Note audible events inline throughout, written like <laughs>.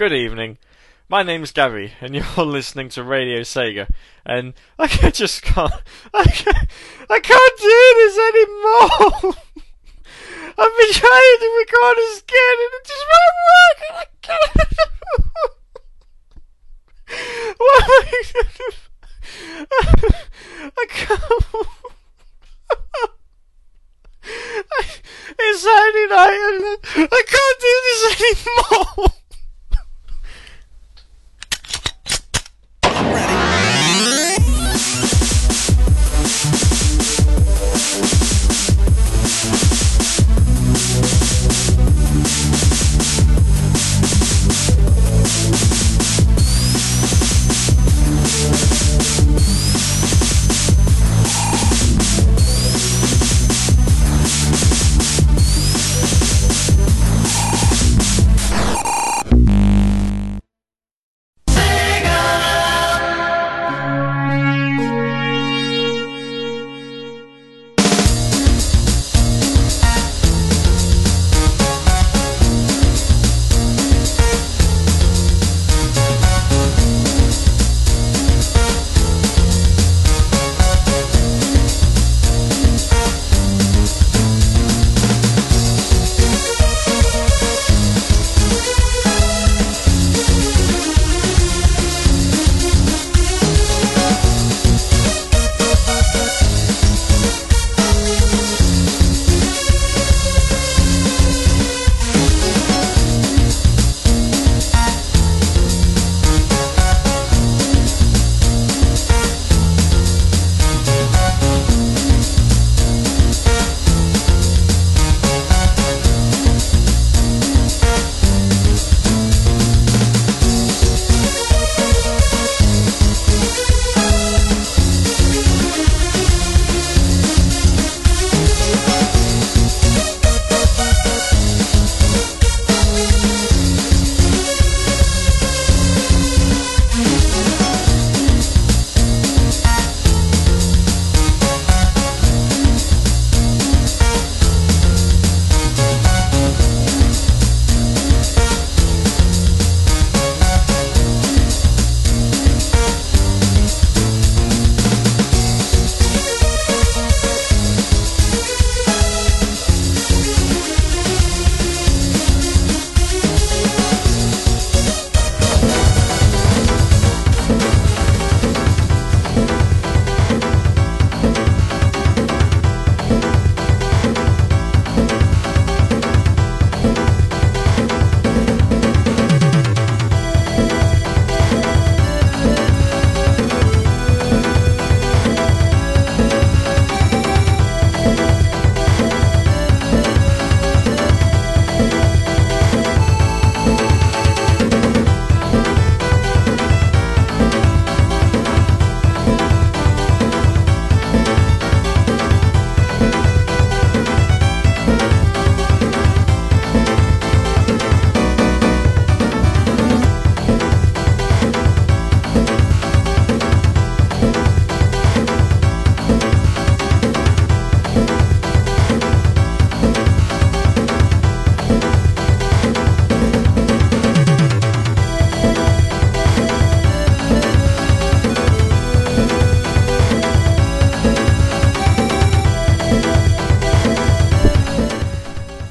Good evening. My name's Gary, and <laughs> you're listening to Radio Sega. And I <laughs> just can't, <laughs> I can't, I can't do this anymore. I've been trying to record this again, and it just won't work. I can't. What am I gonna- I can't. It's Saturday night, and I can't do this anymore.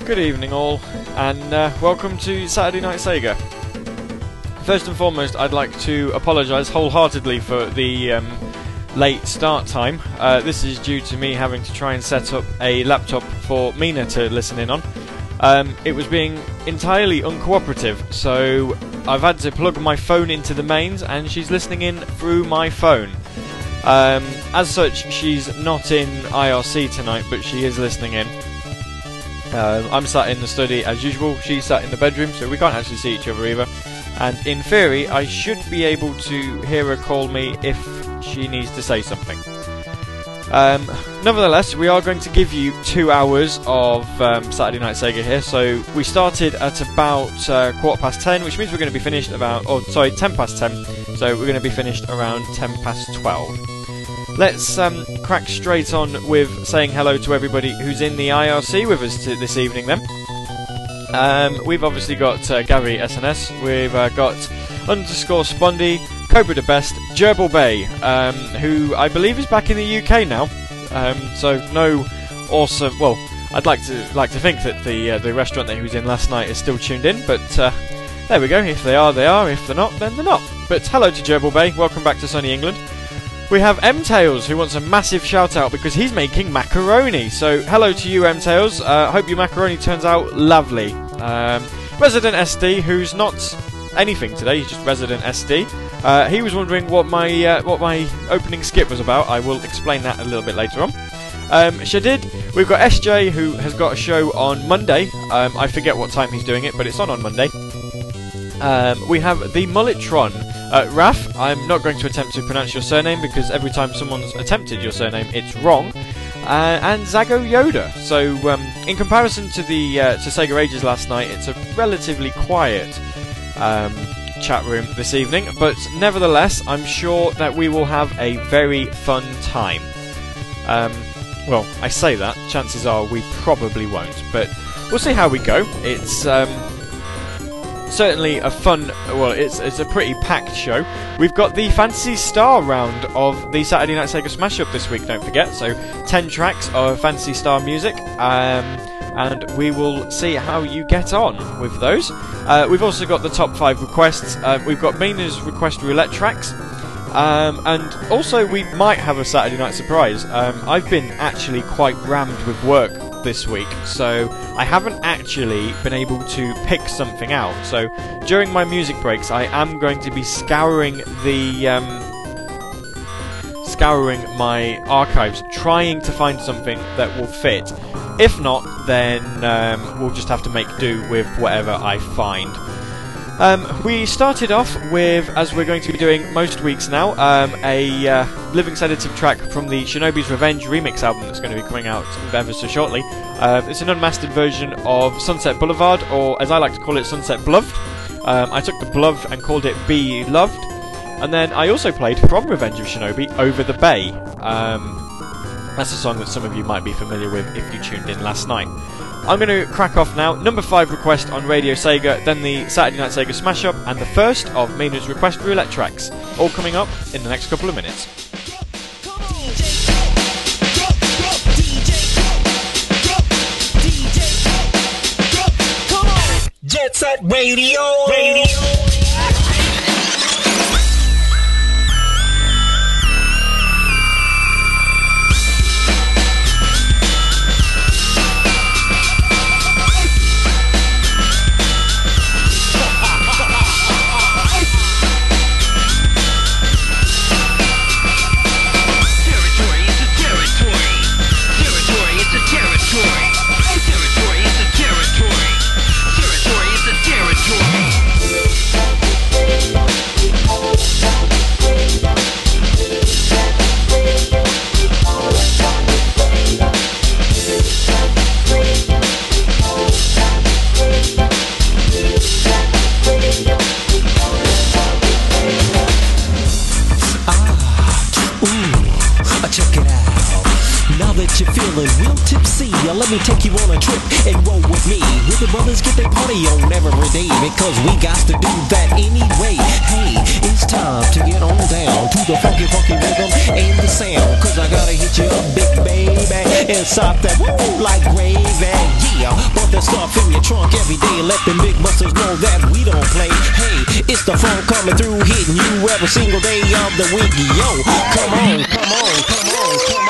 Good evening, all, and uh, welcome to Saturday Night Sega. First and foremost, I'd like to apologise wholeheartedly for the um, late start time. Uh, this is due to me having to try and set up a laptop for Mina to listen in on. Um, it was being entirely uncooperative, so I've had to plug my phone into the mains, and she's listening in through my phone. Um, as such, she's not in IRC tonight, but she is listening in. Um, I'm sat in the study as usual. She's sat in the bedroom, so we can't actually see each other either. And in theory, I should be able to hear her call me if she needs to say something. Um, nevertheless, we are going to give you two hours of um, Saturday Night Sega here. So we started at about uh, quarter past ten, which means we're going to be finished about, oh, sorry, ten past ten. So we're going to be finished around ten past twelve. Let's um, crack straight on with saying hello to everybody who's in the IRC with us this evening then. Um, we've obviously got uh, Gary SNS. We've uh, got underscore Spondy, Cobra the Best, Gerbil Bay, um, who I believe is back in the UK now. Um, so no awesome. Well, I'd like to like to think that the uh, the restaurant that he was in last night is still tuned in, but uh, there we go. If they are, they are. If they're not, then they're not. But hello to Gerbil Bay. Welcome back to sunny England. We have M Tails who wants a massive shout out because he's making macaroni. So hello to you, M Tails. Uh, hope your macaroni turns out lovely. Um, Resident SD, who's not anything today, he's just Resident SD. Uh, he was wondering what my uh, what my opening skip was about. I will explain that a little bit later on. Um, Shadid, we've got SJ who has got a show on Monday. Um, I forget what time he's doing it, but it's on on Monday. Um, we have the Mulletron. Uh, Raf, I'm not going to attempt to pronounce your surname because every time someone's attempted your surname, it's wrong. Uh, and Zago Yoda. So, um, in comparison to the uh, to Sega Ages last night, it's a relatively quiet um, chat room this evening, but nevertheless, I'm sure that we will have a very fun time. Um, well, I say that. Chances are we probably won't, but we'll see how we go. It's um, certainly a fun. Well, it's it's a pretty packed show. We've got the Phantasy Star round of the Saturday Night Sega Smash Up this week. Don't forget. So ten tracks of Phantasy Star music. Um, and we will see how you get on with those. Uh, we've also got the top five requests. Uh, we've got Mina's request roulette tracks. Um, and also, we might have a Saturday night surprise. Um, I've been actually quite rammed with work this week, so I haven't actually been able to pick something out. So during my music breaks, I am going to be scouring the. Um, scouring my archives, trying to find something that will fit. If not, then um, we'll just have to make do with whatever I find. Um, we started off with, as we're going to be doing most weeks now, um, a uh, living sedative track from the Shinobi's Revenge remix album that's going to be coming out ever so shortly. Uh, it's an unmastered version of Sunset Boulevard, or as I like to call it, Sunset Bluffed. Um, I took the Bluffed and called it Be Loved. And then I also played from Revenge of Shinobi Over the Bay. Um, that's a song that some of you might be familiar with if you tuned in last night. I'm going to crack off now. Number 5 request on Radio Sega, then the Saturday Night Sega Smash Up, and the first of Mina's request roulette tracks. All coming up in the next couple of minutes. Jet Set Radio. Radio. Every day. Let the big busters know that we don't play. Hey, it's the funk coming through, hitting you every single day of the week. Yo, come on, come on, come on, come on.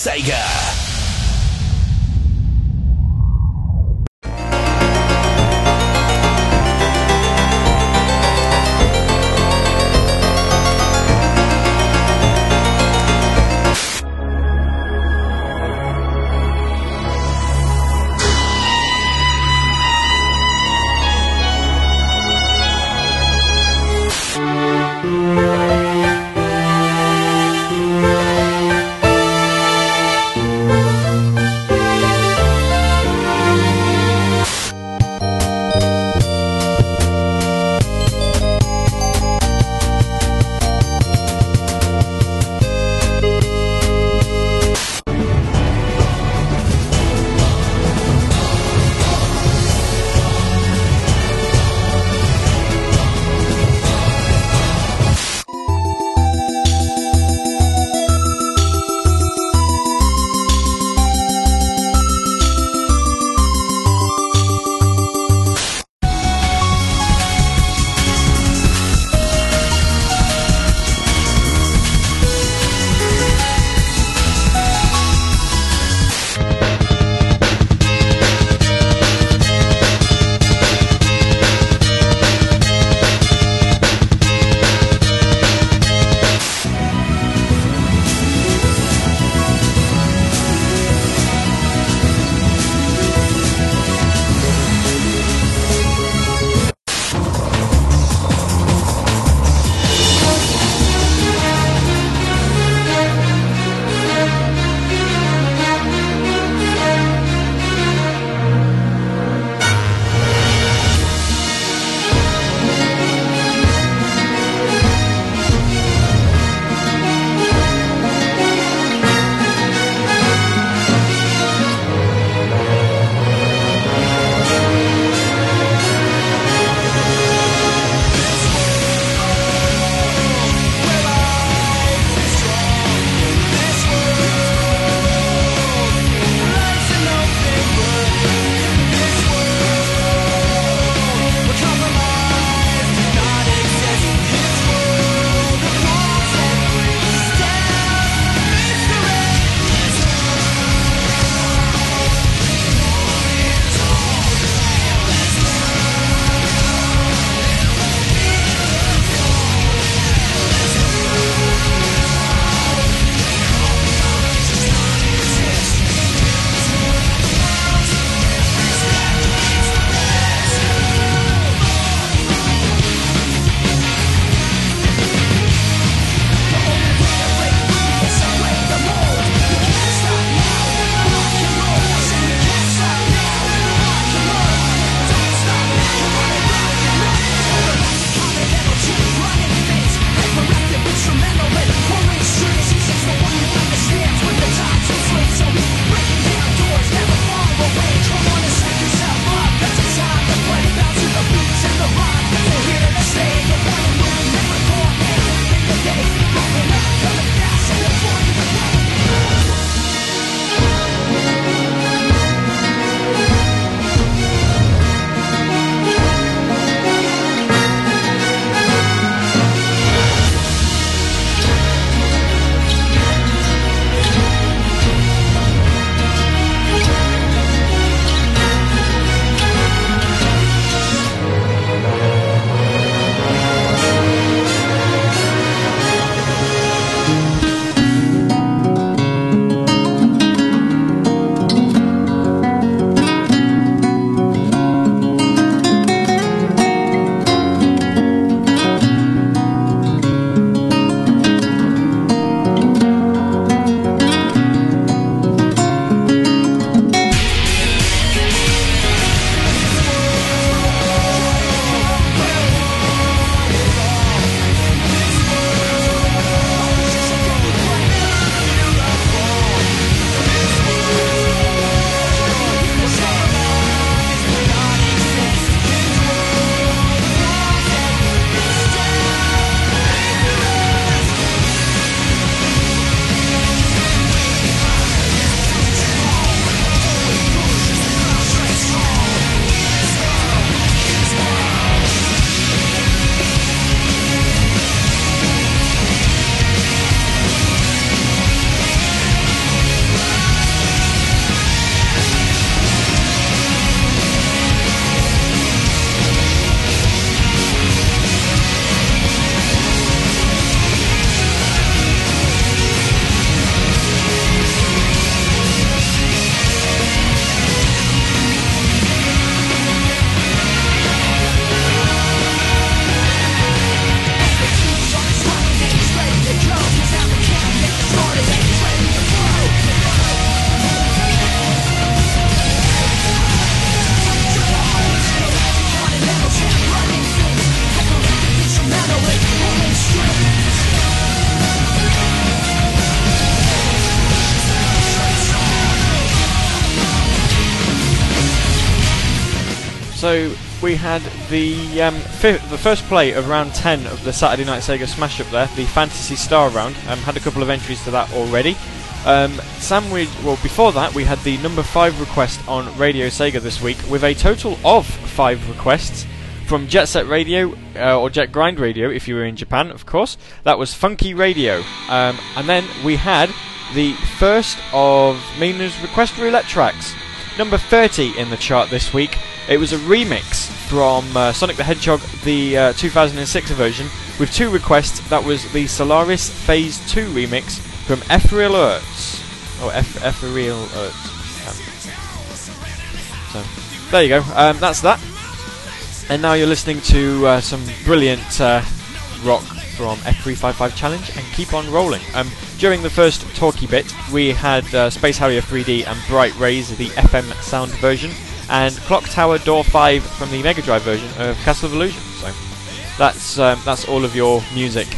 Sega. We had the um, the first play of round 10 of the Saturday Night Sega Smash Up there, the Phantasy Star round. Um, had a couple of entries to that already. Um, Sandwich, well, before that, we had the number 5 request on Radio Sega this week with a total of 5 requests from Jet Set Radio, uh, or Jet Grind Radio if you were in Japan, of course. That was Funky Radio. Um, and then we had the first of Mina's request roulette tracks. Number 30 in the chart this week. It was a remix from uh, Sonic the Hedgehog, the uh, 2006 version, with two requests. That was the Solaris Phase 2 remix from Ethereal Earths. Or Eth- Ethereal Earths. Um, so, there you go. Um, that's that. And now you're listening to uh, some brilliant uh, rock from F355 Challenge and keep on rolling. Um, during the first talky bit, we had uh, Space Harrier 3D and Bright Rays, the FM sound version, and Clock Tower Door 5 from the Mega Drive version of Castle of Illusion. So that's um, that's all of your music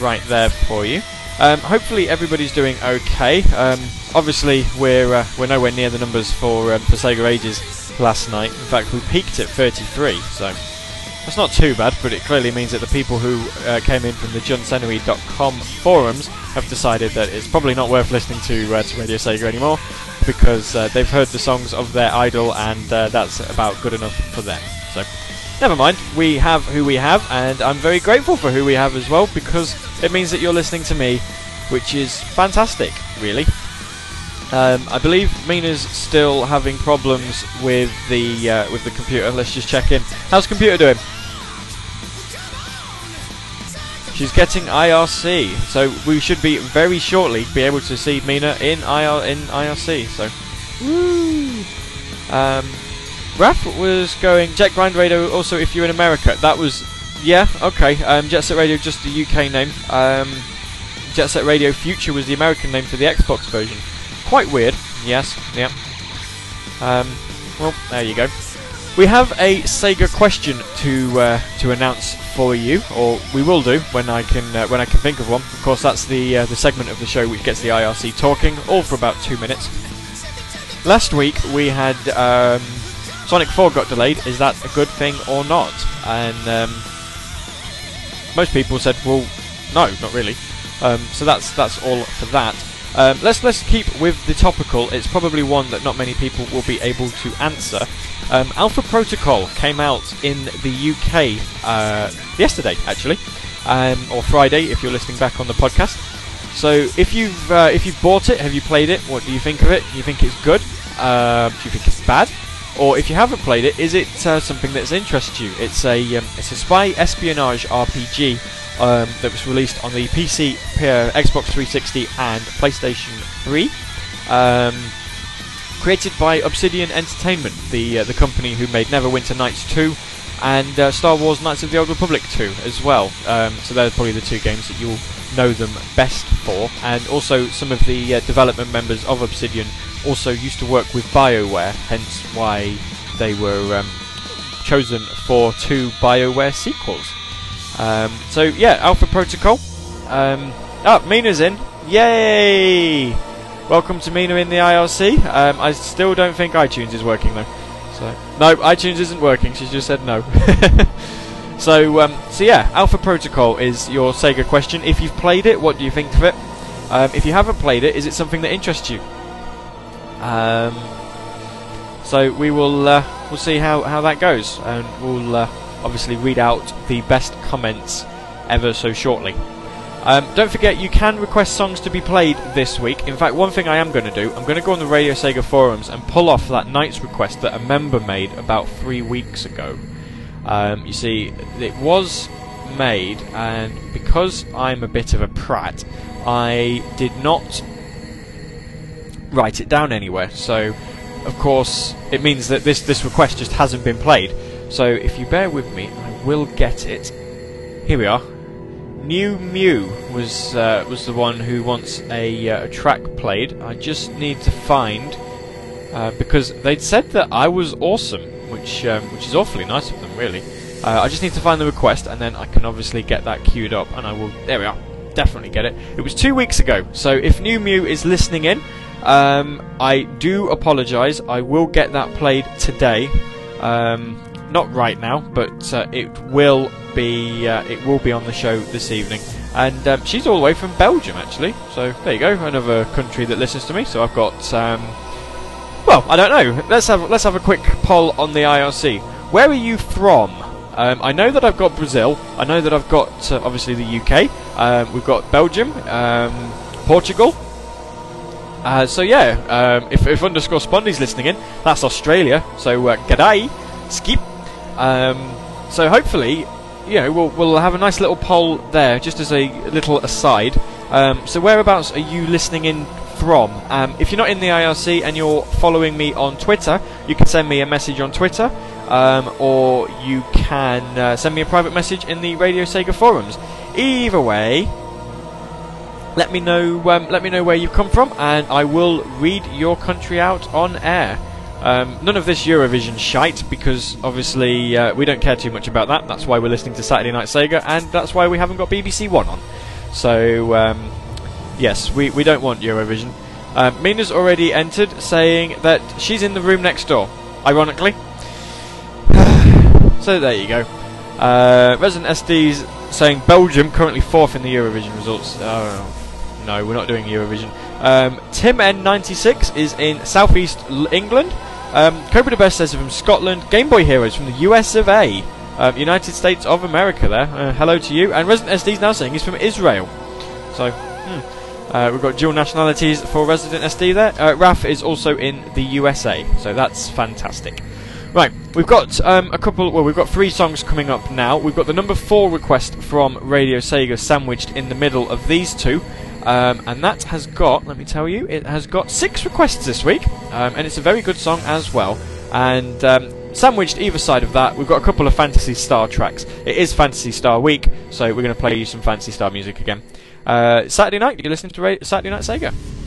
right there for you. Um, hopefully everybody's doing okay. Um, obviously we're uh, we're nowhere near the numbers for um, for Sega Ages last night. In fact, we peaked at 33, so that's not too bad. But it clearly means that the people who uh, came in from the JunSenoue.com forums have decided that it's probably not worth listening to uh, to Radio Sega anymore because uh, they've heard the songs of their idol and uh, that's about good enough for them. So. Never mind, we have who we have, and I'm very grateful for who we have as well because it means that you're listening to me, which is fantastic, really. Um, I believe Mina's still having problems with the uh, with the computer. Let's just check in. How's computer doing? She's getting IRC, so we should be very shortly be able to see Mina in IR in IRC. So, woo! Um, Raph was going Jet Grind Radio. Also, if you're in America, that was yeah okay. Um, Jet Set Radio just the UK name. Um, Jet Set Radio Future was the American name for the Xbox version. Quite weird. Yes. Yeah. Um, well, there you go. We have a Sega question to uh, to announce for you, or we will do when I can uh, when I can think of one. Of course, that's the uh, the segment of the show which gets the IRC talking, all for about two minutes. Last week we had um, Sonic 4 got delayed. Is that a good thing or not? And um, most people said, well, no, not really. Um, so that's that's all for that. Um, let's let's keep with the topical. It's probably one that not many people will be able to answer. Um, Alpha Protocol came out in the UK uh, yesterday, actually, um, or Friday if you're listening back on the podcast. So if you've uh, if you've bought it, have you played it? What do you think of it? Do you think it's good? Uh, do you think it's bad? Or if you haven't played it, is it uh, something that's interested you? It's a um, it's a spy espionage RPG um, that was released on the PC, uh, Xbox 360, and PlayStation 3. Created by Obsidian Entertainment, the uh, the company who made Neverwinter Nights 2 and uh, Star Wars Knights of the Old Republic 2 as well. Um, so they're probably the two games that you'll know them best for. And also some of the uh, development members of Obsidian also used to work with BioWare, hence why they were um, chosen for two BioWare sequels. Um, so yeah, Alpha Protocol. Um, ah, Mina's in. Yay! Welcome to Mina in the IRC. Um, I still don't think iTunes is working though. So no, iTunes isn't working. She just said no. <laughs> so um, so yeah, Alpha Protocol is your Sega question. If you've played it, what do you think of it? Um, if you haven't played it, is it something that interests you? Um, so we will uh, we'll see how, how that goes, and we'll uh, obviously read out the best comments ever so shortly. Um, don't forget, you can request songs to be played this week. In fact, one thing I am going to do, I'm going to go on the Radio Sega forums and pull off that night's request that a member made about three weeks ago. Um, you see, it was made, and because I'm a bit of a prat, I did not write it down anywhere. So, of course, it means that this this request just hasn't been played. So, if you bear with me, I will get it. Here we are. New Mew was uh, was the one who wants a, uh, a track played. I just need to find uh, because they'd said that I was awesome, which um, which is awfully nice of them, really. Uh, I just need to find the request, and then I can obviously get that queued up, and I will. There we are. Definitely get it. It was two weeks ago, so if New Mew is listening in, um, I do apologise. I will get that played today. Um, not right now, but uh, it will be uh, it will be on the show this evening. And um, she's all the way from Belgium, actually. So there you go, another country that listens to me. So I've got, um, well, I don't know. Let's have let's have a quick poll on the IRC. Where are you from? Um, I know that I've got Brazil. I know that I've got uh, obviously the UK. Um, we've got Belgium, um, Portugal. Uh, so yeah, um, if, if underscore Spondy's listening in, that's Australia. So uh, g'day, skip. Um, so hopefully, you know, we'll, we'll have a nice little poll there, just as a little aside. Um, so whereabouts are you listening in from? Um, if you're not in the IRC and you're following me on Twitter, you can send me a message on Twitter, um, or you can uh, send me a private message in the Radio Sega forums. Either way, let me know. Um, let me know where you've come from, and I will read your country out on air. Um, none of this Eurovision shite, because obviously uh, we don't care too much about that. That's why we're listening to Saturday Night Sega, and that's why we haven't got BBC One on. So um, yes, we we don't want Eurovision. Um, Mina's already entered, saying that she's in the room next door. Ironically. <sighs> so there you go. Uh, Resident SD's saying Belgium currently fourth in the Eurovision results. Oh, no, we're not doing Eurovision. Um, Tim N96 is in southeast England. Um, Cobra the Best says from Scotland. Game Boy Heroes from the US of A. Um, United States of America there. Uh, hello to you. And Resident SD's now saying he's from Israel. So, hmm. uh, we've got dual nationalities for Resident SD there. Uh, Raf is also in the USA. So that's fantastic. Right, we've got um, a couple. Well, we've got three songs coming up now. We've got the number four request from Radio Sega sandwiched in the middle of these two, um, and that has got. Let me tell you, it has got six requests this week, um, and it's a very good song as well. And um, sandwiched either side of that, we've got a couple of Phantasy Star tracks. It is Phantasy Star week, so we're going to play you some Phantasy Star music again. Uh, Saturday night, you're listening to Saturday Night Sega.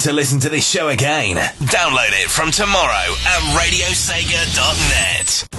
Want to listen to this show again? Download it from tomorrow at radiosega.net.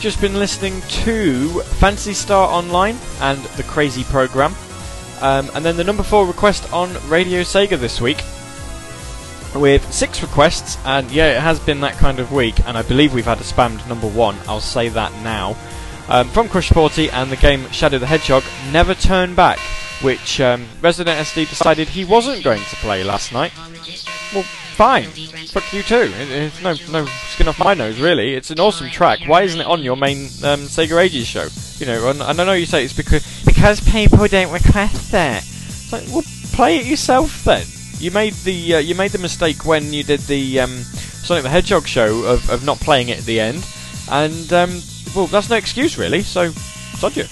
You've just been listening to Phantasy Star Online and the Crazy Program. Um, and then the number four request on Radio Sega this week with six requests. And yeah, it has been that kind of week. And I believe we've had a spammed number one. I'll say that now. Um, from Crush 40 and the game Shadow the Hedgehog, Never Turn Back, which um, Resident SD decided he wasn't going to play last night. Well, fine. Fuck you too. It, it's no no skin off my nose, really. It's an awesome track. Why isn't it on your main um, Sega Ages show? You know, and, and I know you say it's because because people don't request it. It's like, well, play it yourself then. You made the uh, you made the mistake when you did the um, Sonic the Hedgehog show of, of not playing it at the end, and um, well, that's no excuse really. So, sod you.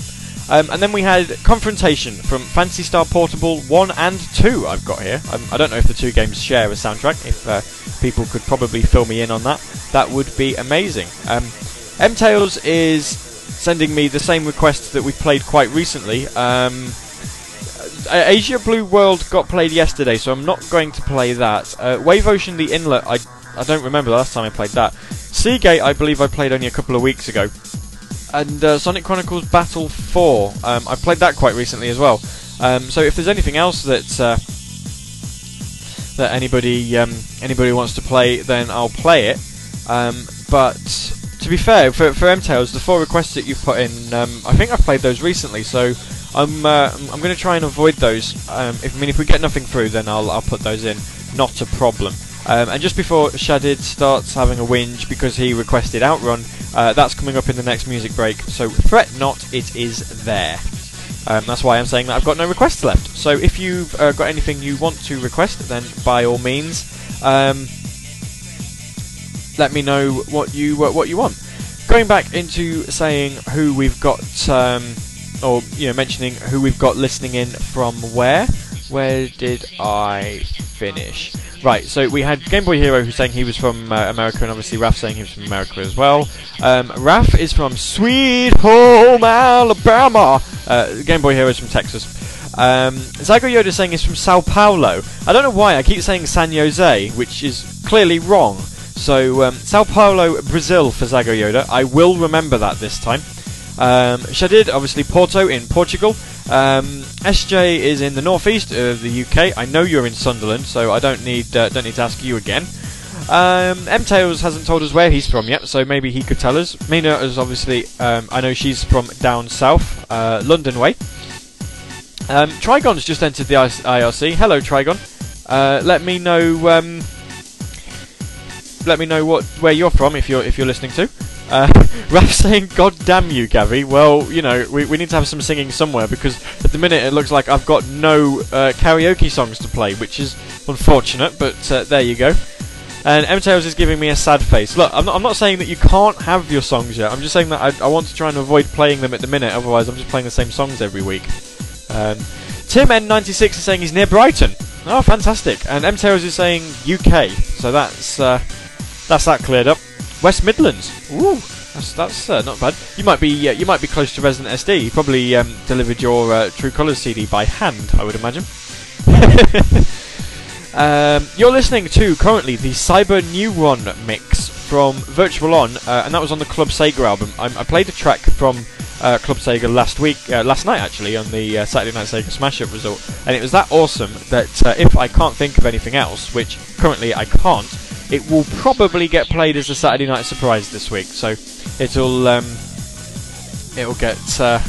Um, and then we had Confrontation from Phantasy Star Portable 1 and 2, I've got here. Um, I don't know if the two games share a soundtrack. If uh, people could probably fill me in on that, that would be amazing. Um, is sending me the same request that we played quite recently. Um, Asia Blue World got played yesterday, so I'm not going to play that. Uh, Wave Ocean The Inlet, I, I don't remember the last time I played that. Seagate, I believe I played only a couple of weeks ago and uh, Sonic Chronicles Battle 4. Um, I played that quite recently as well. Um, so if there's anything else that uh, that anybody um, anybody wants to play, then I'll play it. Um, but to be fair, for for M-Tales, the four requests that you've put in, um, I think I've played those recently, so I'm uh, I'm going to try and avoid those. Um, if I mean, if we get nothing through, then I'll I'll put those in. Not a problem. Um, and just before Shadid starts having a whinge because he requested Outrun, uh, that's coming up in the next music break. So fret not, it is there. Um, that's why I'm saying that I've got no requests left. So if you've uh, got anything you want to request, then by all means, um, let me know what you uh, what you want. Going back into saying who we've got, um, or you know, mentioning who we've got listening in from where. Where did I finish? Right, so we had Game Boy Hero who's saying he was from uh, America, and obviously Raf saying he was from America as well. Um, Raf is from Sweet Home Alabama. Uh, Game Boy Hero is from Texas. Um, Yoda saying he's from Sao Paulo. I don't know why I keep saying San Jose, which is clearly wrong. So um, Sao Paulo, Brazil for Zago Yoda. I will remember that this time. Um, obviously Porto in Portugal. Um, SJ is in the northeast of the UK. I know you're in Sunderland, so I don't need uh, don't need to ask you again. Um, M Tails hasn't told us where he's from yet, so maybe he could tell us. Mina is obviously, um, I know she's from down south, uh, London way. Um, Trigon's just entered the IRC. Hello, Trigon. Uh, let me know. Um, let me know what where you're from if you're if you're listening to. Uh, <laughs> Raf saying, "God damn you, Gavi." Well, you know, we, we need to have some singing somewhere because at the minute it looks like I've got no uh, karaoke songs to play, which is unfortunate. But uh, there you go. And M Tails is giving me a sad face. Look, I'm not, I'm not saying that you can't have your songs yet. I'm just saying that I, I want to try and avoid playing them at the minute. Otherwise, I'm just playing the same songs every week. Um, Tim N96 is saying he's near Brighton. Oh, fantastic! And M Tails is saying UK. So that's uh, that's that cleared up. West Midlands. Ooh, that's that's uh, not bad. You might be uh, you might be close to Resident SD. You probably um, delivered your uh, True Colours CD by hand, I would imagine. <laughs> um, you're listening to currently the Cyber Neuron mix from Virtual On, uh, and that was on the Club Sega album. I, I played a track from uh, Club Sega last week, uh, last night actually, on the uh, Saturday Night Sega Smash Up result, and it was that awesome that uh, if I can't think of anything else, which currently I can't, it will probably get played as a Saturday Night Surprise this week. So it'll um, it'll get uh,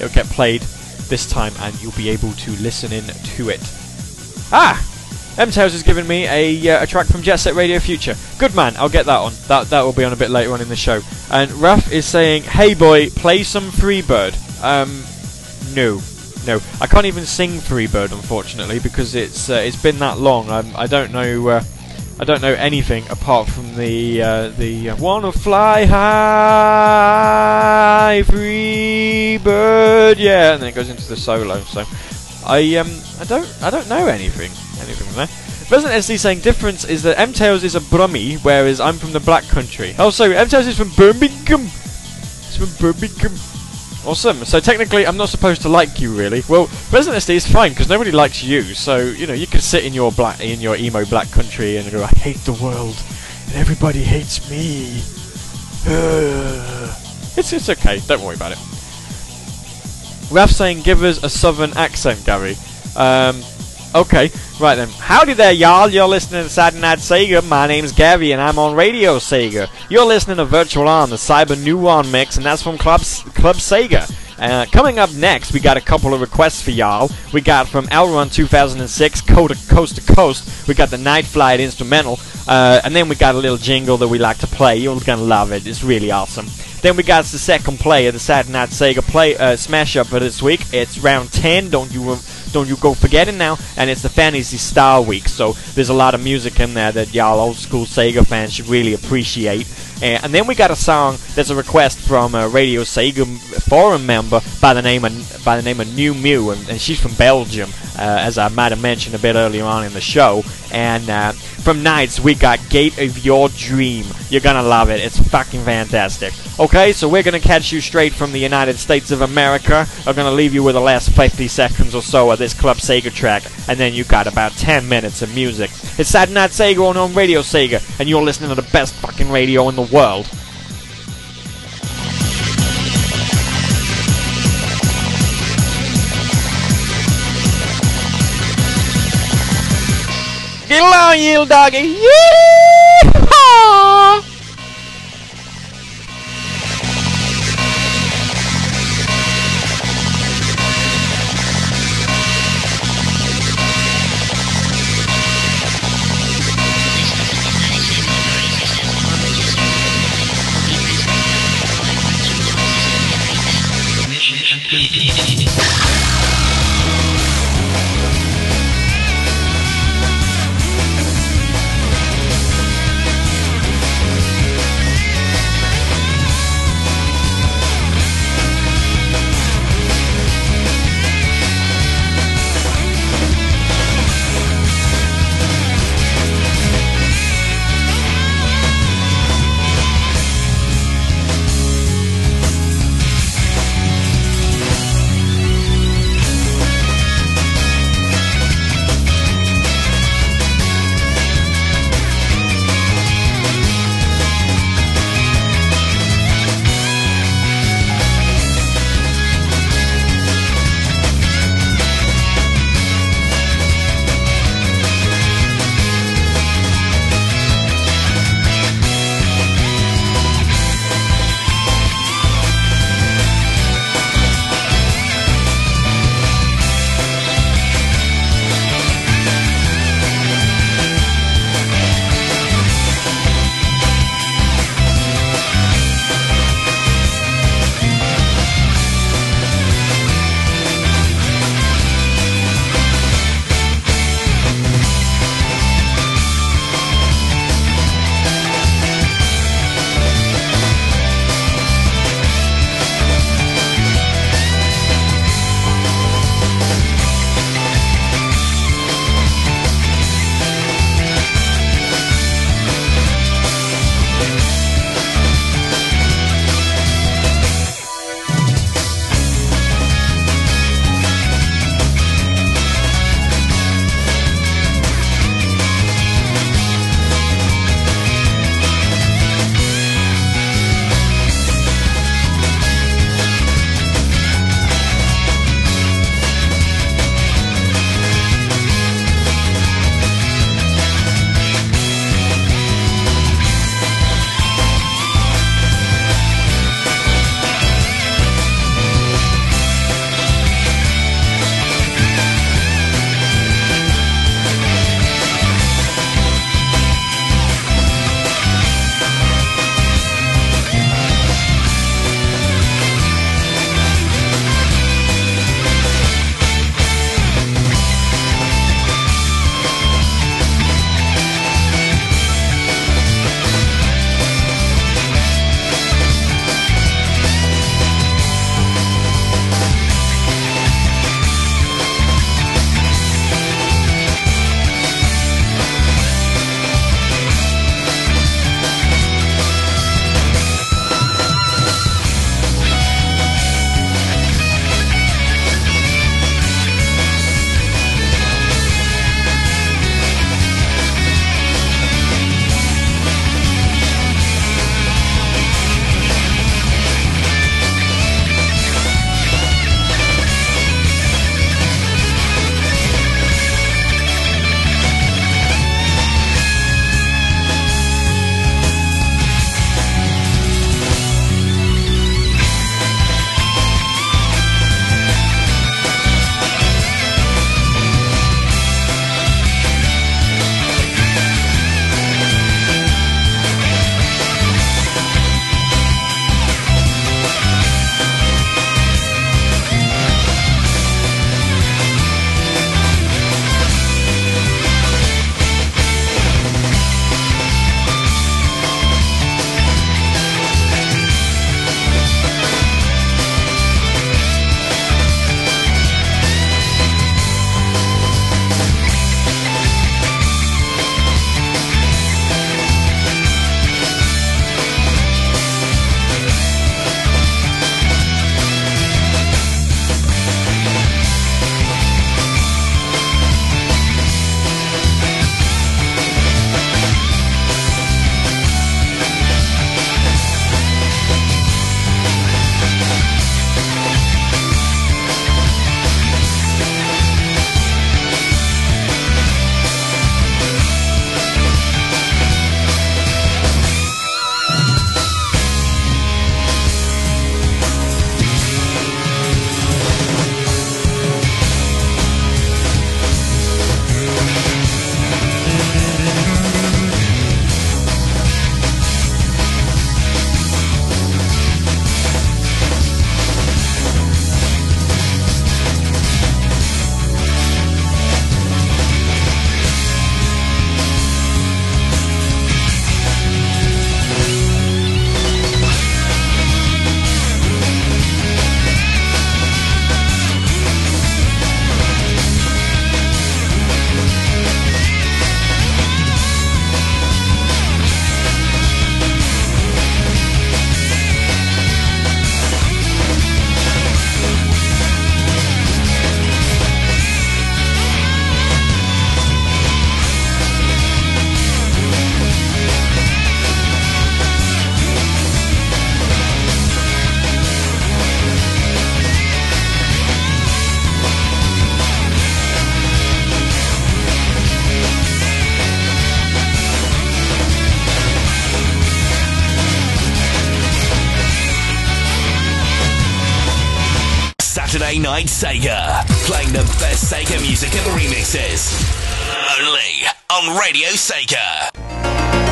it'll get played this time, and you'll be able to listen in to it. Ah. M Tails has given me a, uh, a track from Jet Set Radio Future. Good man, I'll get that on. That that will be on a bit later on in the show. And Raf is saying, "Hey boy, play some Freebird." Um, no, no, I can't even sing Freebird unfortunately because it's uh, it's been that long. I'm, I don't know. Uh, I don't know anything apart from the uh, the uh, "Wanna Fly High, Free Bird," yeah, and then it goes into the solo. So I um I don't I don't know anything anything from there. Resident SD saying difference is that M Tails is a Brummie, whereas I'm from the Black Country. Oh, so M Tails is from Birmingham. It's from Birmingham. Awesome. So technically, I'm not supposed to like you, really. Well, Resident is fine because nobody likes you. So you know, you can sit in your black in your emo Black Country and go, "I hate the world, and everybody hates me." <sighs> it's it's okay. Don't worry about it. Raf saying, "Give us a southern accent, Gary." Um, okay, right then. Howdy there, y'all. You're listening to Saturday Night Sega. My name's Gary, and I'm on Radio Sega. You're listening to Virtual On, the Cyber Neuron mix, and that's from Club Club Sega. Uh, coming up next, we got a couple of requests for y'all. We got from Elrond 2006, Coast to Coast to Coast. We got the Night Flight instrumental, uh, and then we got a little jingle that we like to play. You're gonna love it. It's really awesome. Then we got the second play of the Saturday Night Sega play uh, smash up for this week. It's round 10. Don't you don't you go forgetting now. And it's the Phantasy Star Week, so there's a lot of music in there that y'all old school Sega fans should really appreciate. Uh, and then we got a song that's a request from a Radio Sega forum member by the name of by the name of New Mew, and, and she's from Belgium, uh, as I might have mentioned a bit earlier on in the show. And uh, from Nights, we got Gate of Your Dream. You're gonna love it. It's fucking fantastic. Okay, so we're gonna catch you straight from the United States of America. I'm gonna leave you with the last 50 seconds or so of this Club Sega track, and then you got about 10 minutes of music. It's Saturday Night Sega on, on Radio Sega, and you're listening to the best fucking radio in the world. Get along, you doggy. Sega. Playing the best Sega music and remixes. Only on Radio Sega.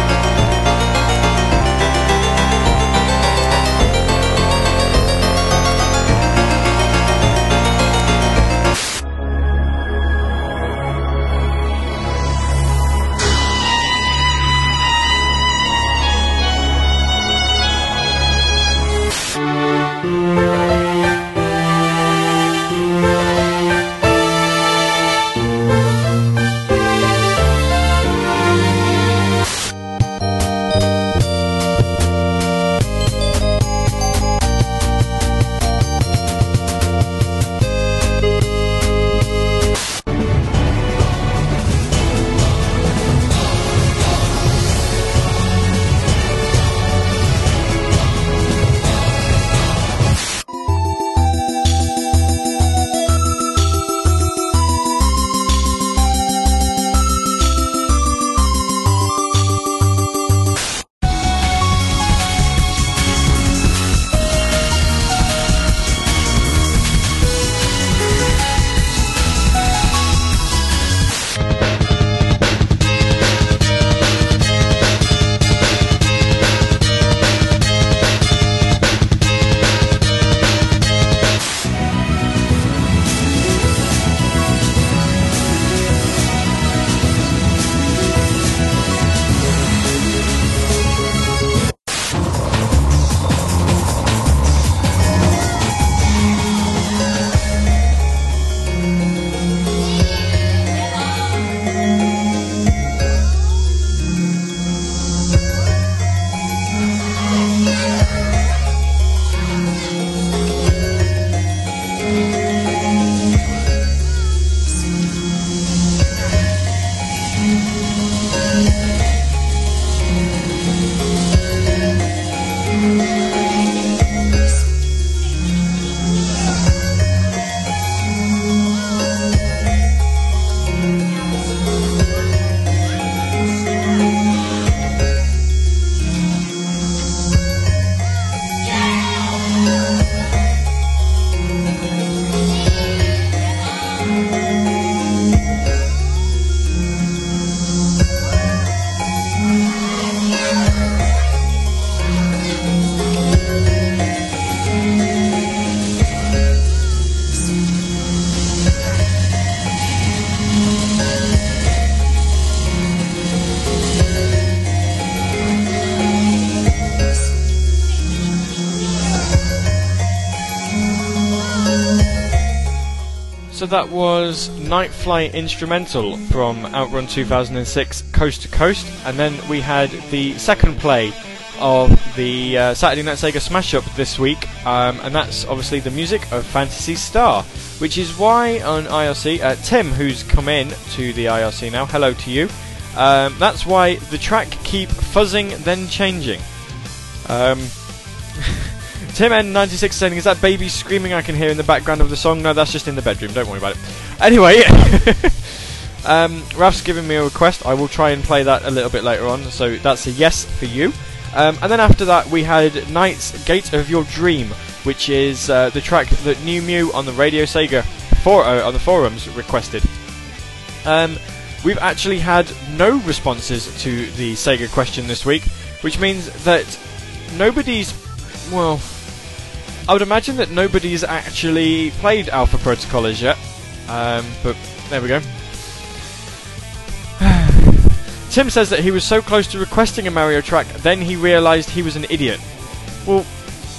That was Night Flight Instrumental from Outrun 2006 Coast to Coast, and then we had the second play of the uh, Saturday Night Sega Smash Up this week, um, and that's obviously the music of Phantasy Star, which is why on IRC, uh, Tim, who's come in to the IRC now, hello to you, um, that's why the track keep fuzzing then changing. Um, Tim N96 saying, Is that baby screaming I can hear in the background of the song? No, that's just in the bedroom, don't worry about it. Anyway, <laughs> um, Raf's given me a request. I will try and play that a little bit later on, so that's a yes for you. Um, and then after that, we had Night's Gate of Your Dream, which is uh, the track that New Mew on the Radio Sega for, uh, on the forums requested. Um, we've actually had no responses to the Sega question this week, which means that nobody's. Well, I would imagine that nobody's actually played Alpha Protocol as yet. Um, but there we go. <sighs> Tim says that he was so close to requesting a Mario track, then he realised he was an idiot. Well,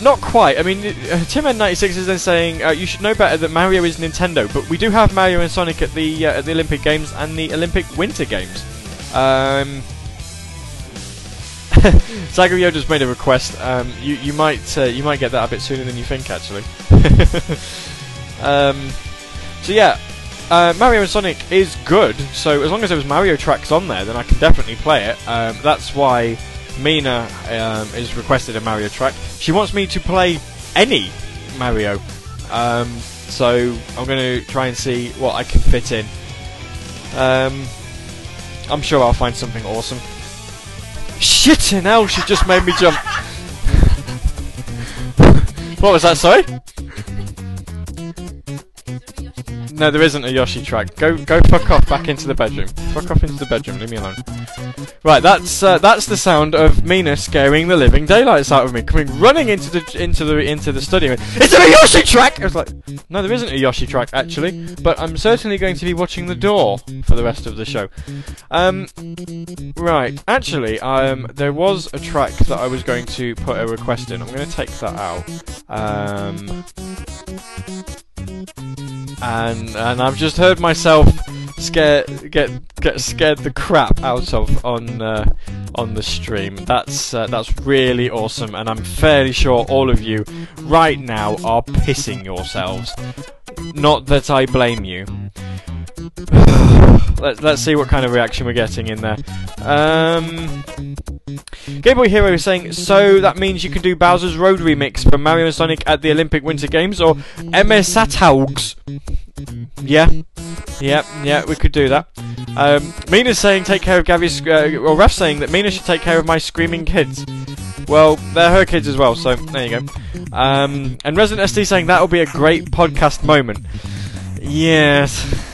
not quite. I mean, <laughs> Tim N96 is then saying uh, you should know better that Mario is Nintendo, but we do have Mario and Sonic at the uh, at the Olympic Games and the Olympic Winter Games. Um, <laughs> Saga Yoda's made a request. Um, you you might uh, you might get that a bit sooner than you think, actually. <laughs> um, so yeah, uh, Mario and Sonic is good. So as long as there was Mario tracks on there, then I can definitely play it. Um, that's why Mina um, is requested a Mario track. She wants me to play any Mario. Um, so I'm going to try and see what I can fit in. Um, I'm sure I'll find something awesome. Shit in hell, she just made me jump. what was that, sorry? No, there isn't a Yoshi track. Go, go, fuck off back into the bedroom. Fuck off into the bedroom. Leave me alone. Right, that's uh, that's the sound of Mina scaring the living daylights out of me, coming running into the into the into the studio. Is there a Yoshi track? I was like, no, there isn't a Yoshi track actually, but I'm certainly going to be watching the door for the rest of the show. Um, right, actually, um, there was a track that I was going to put a request in. I'm going to take that out. Um, and and I've just heard myself scare get get scared the crap out of on uh, on the stream. That's uh, that's really awesome, and I'm fairly sure all of you right now are pissing yourselves. Not that I blame you. <sighs> let's let's see what kind of reaction we're getting in there. Um, Game Boy Hero is saying, so that means you can do Bowser's Road remix for Mario and Sonic at the Olympic Winter Games or MS Sataugs. Yeah, yeah, yeah, we could do that. Um, Mina's saying take care of Gavi's, uh, Raf's saying that Mina should take care of my screaming kids. Well, they're her kids as well, so there you go. Um, and Resident SD saying that'll be a great podcast moment. Yes.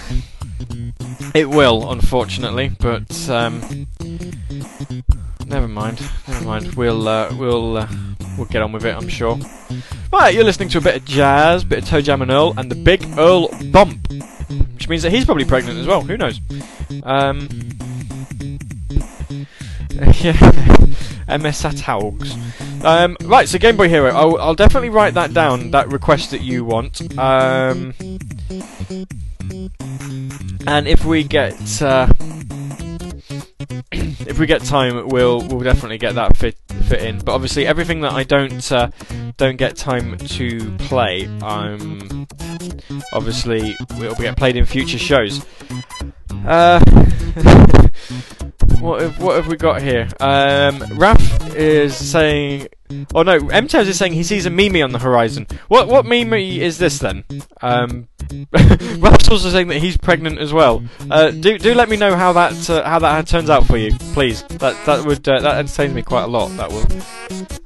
It will, unfortunately, but um, never mind. Never mind. We'll uh, we'll uh, we'll get on with it. I'm sure. Right, you're listening to a bit of jazz, bit of ToeJam and Earl, and the Big Earl Bump, which means that he's probably pregnant as well. Who knows? Um, <laughs> yeah, MS Sataugs. Um, right, so Game Boy Hero. I'll, I'll definitely write that down. That request that you want. Um, and if we get uh, if we get time, we'll we'll definitely get that fit fit in. But obviously, everything that I don't uh, don't get time to play, um, obviously will get played in future shows. Uh, <laughs> what have, what have we got here? Um, Raf is saying, oh no, MTaz is saying he sees a Mimi on the horizon. What what Mimi is this then? Um, <laughs> Raf's also saying that he's pregnant as well. Uh, do do let me know how that uh, how that turns out for you, please. That that would uh, that entertains me quite a lot. That will.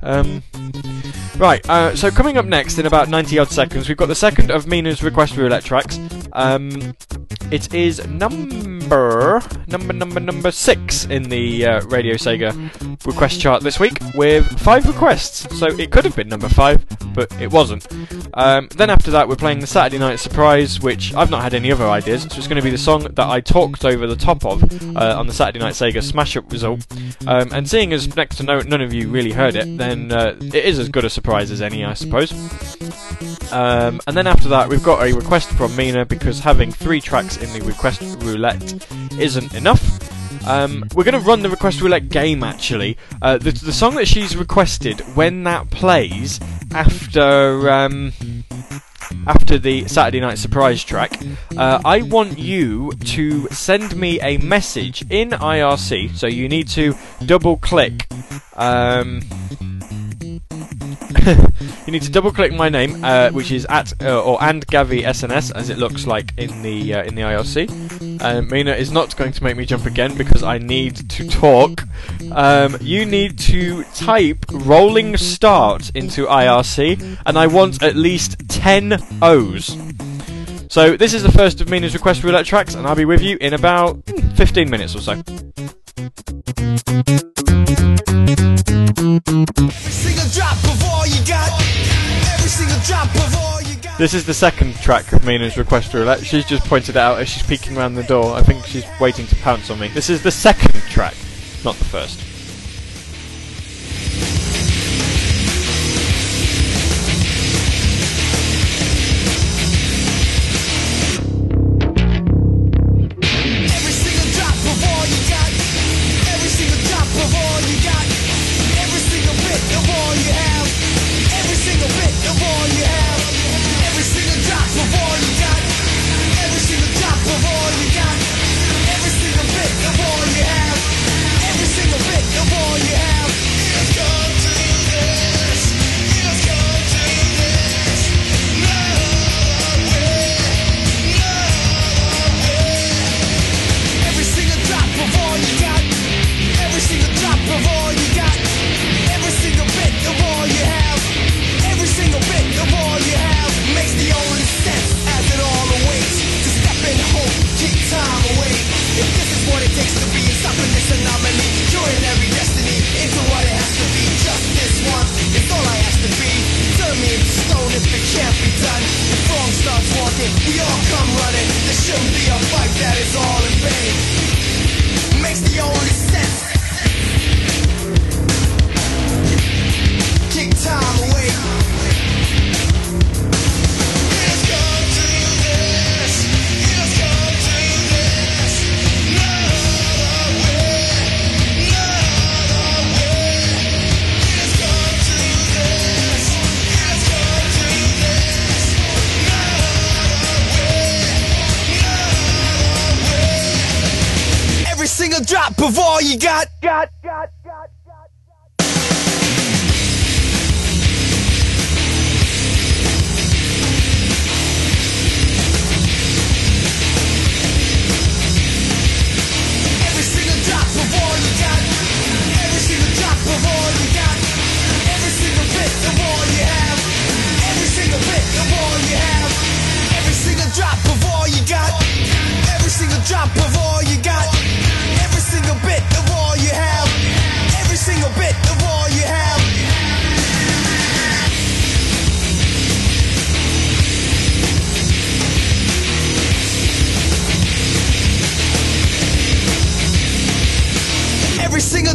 Um, right. Uh, so coming up next in about ninety odd seconds, we've got the second of Mina's request roulette tracks. Um, it is number number number number six in the uh, Radio Sega request chart this week with five requests. So it could have been number five, but it wasn't. Um, then after that, we're playing the Saturday Night Surprise, which I've not had any other ideas. So it's going to be the song that I talked over the top of uh, on the Saturday Night Sega Smash Up result. Um, and seeing as next to no, none of you really heard it, then uh, it is as good a surprise as any, I suppose. Um, and then after that, we've got a request from Mina because having three tracks in the request roulette isn't enough. Um, we're going to run the request roulette game actually. Uh, the, the song that she's requested, when that plays after. Um, after the Saturday Night Surprise track, uh, I want you to send me a message in IRC. So you need to double click. Um, <laughs> you need to double click my name, uh, which is at uh, or and Gavi SNS, as it looks like in the uh, in the IRC. Um, Mina is not going to make me jump again because I need to talk. Um, you need to type rolling start into IRC, and I want at least ten O's. So this is the first of Mina's request roulette tracks, and I'll be with you in about hmm, 15 minutes or so. This is the second track of Mina's request roulette. She's just pointed it out as she's peeking around the door. I think she's waiting to pounce on me. This is the second track, not the first.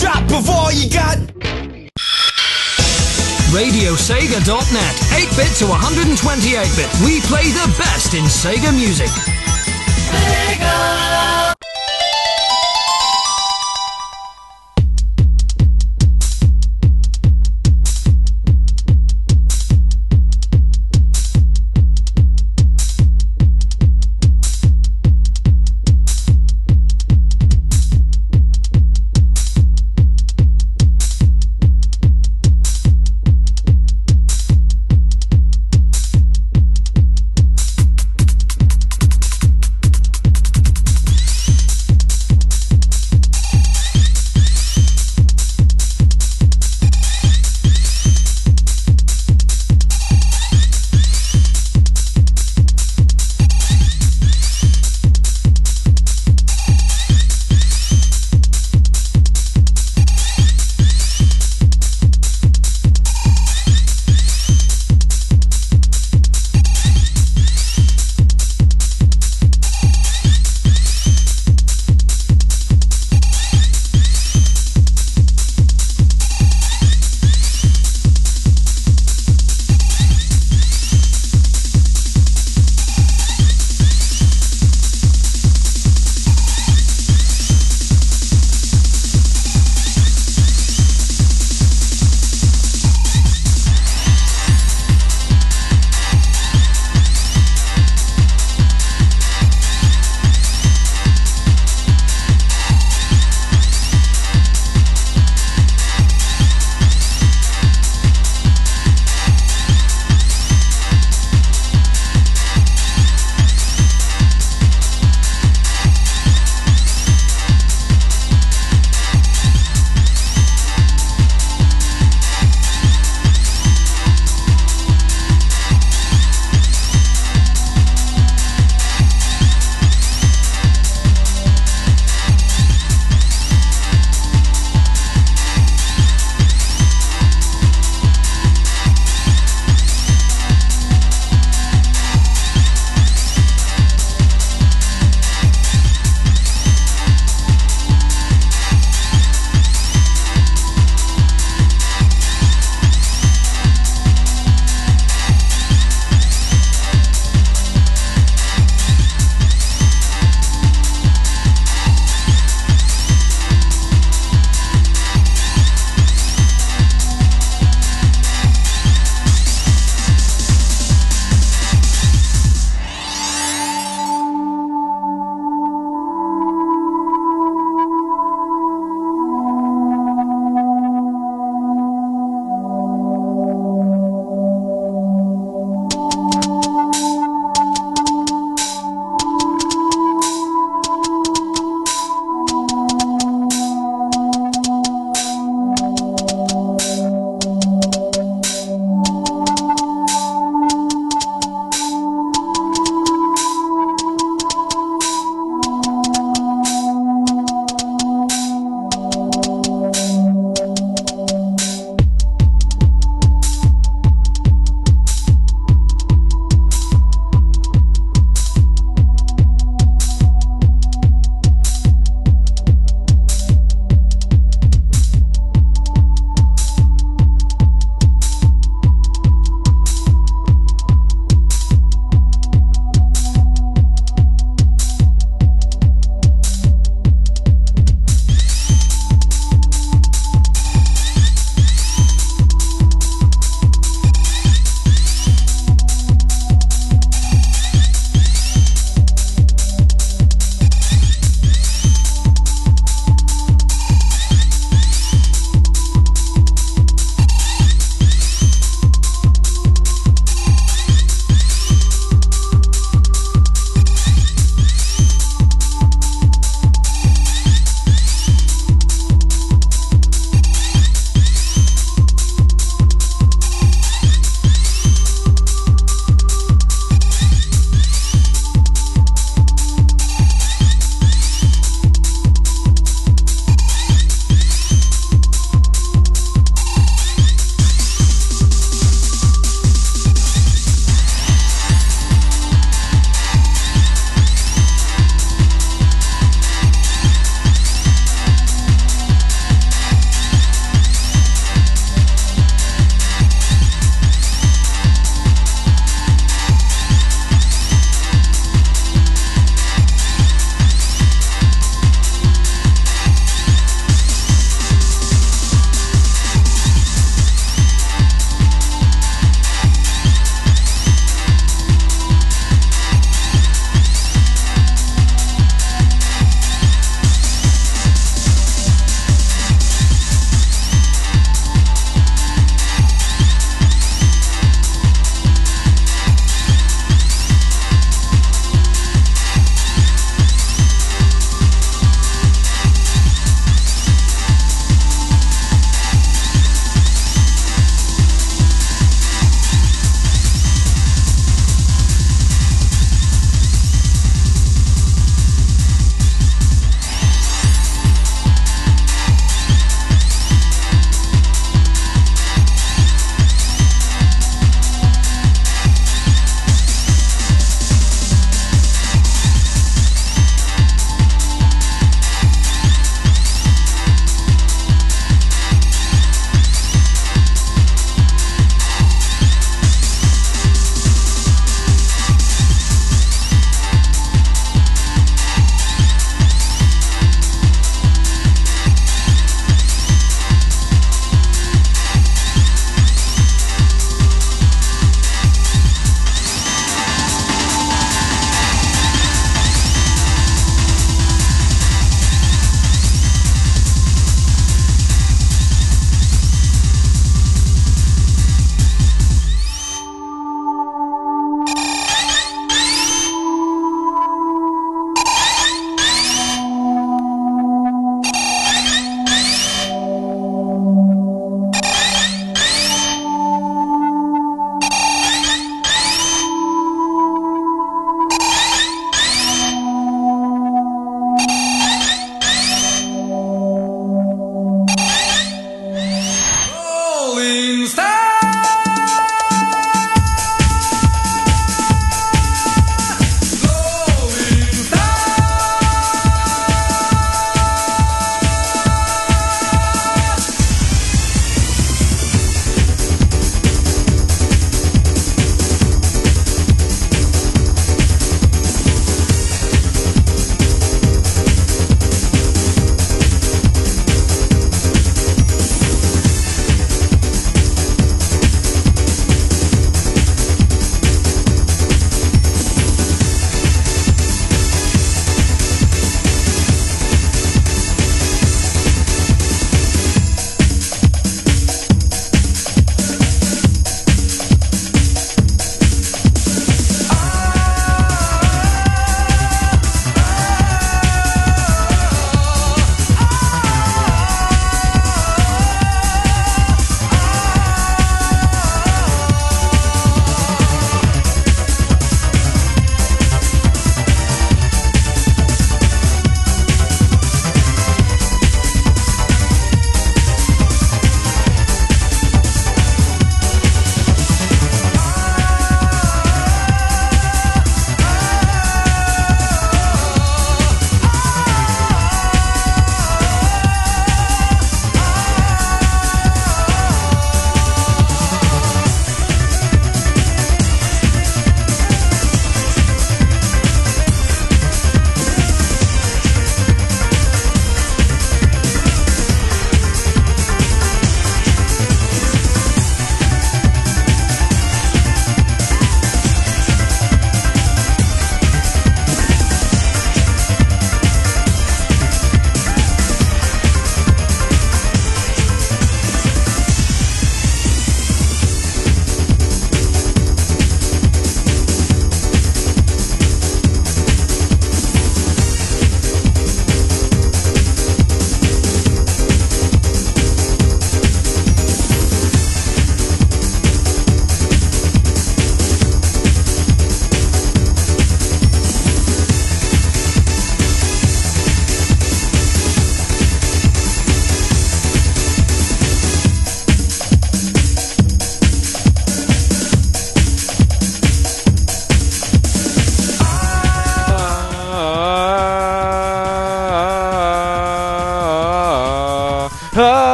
drop of all you got. RadioSega.net. 8-bit to 128-bit. We play the best in Sega music. Sega!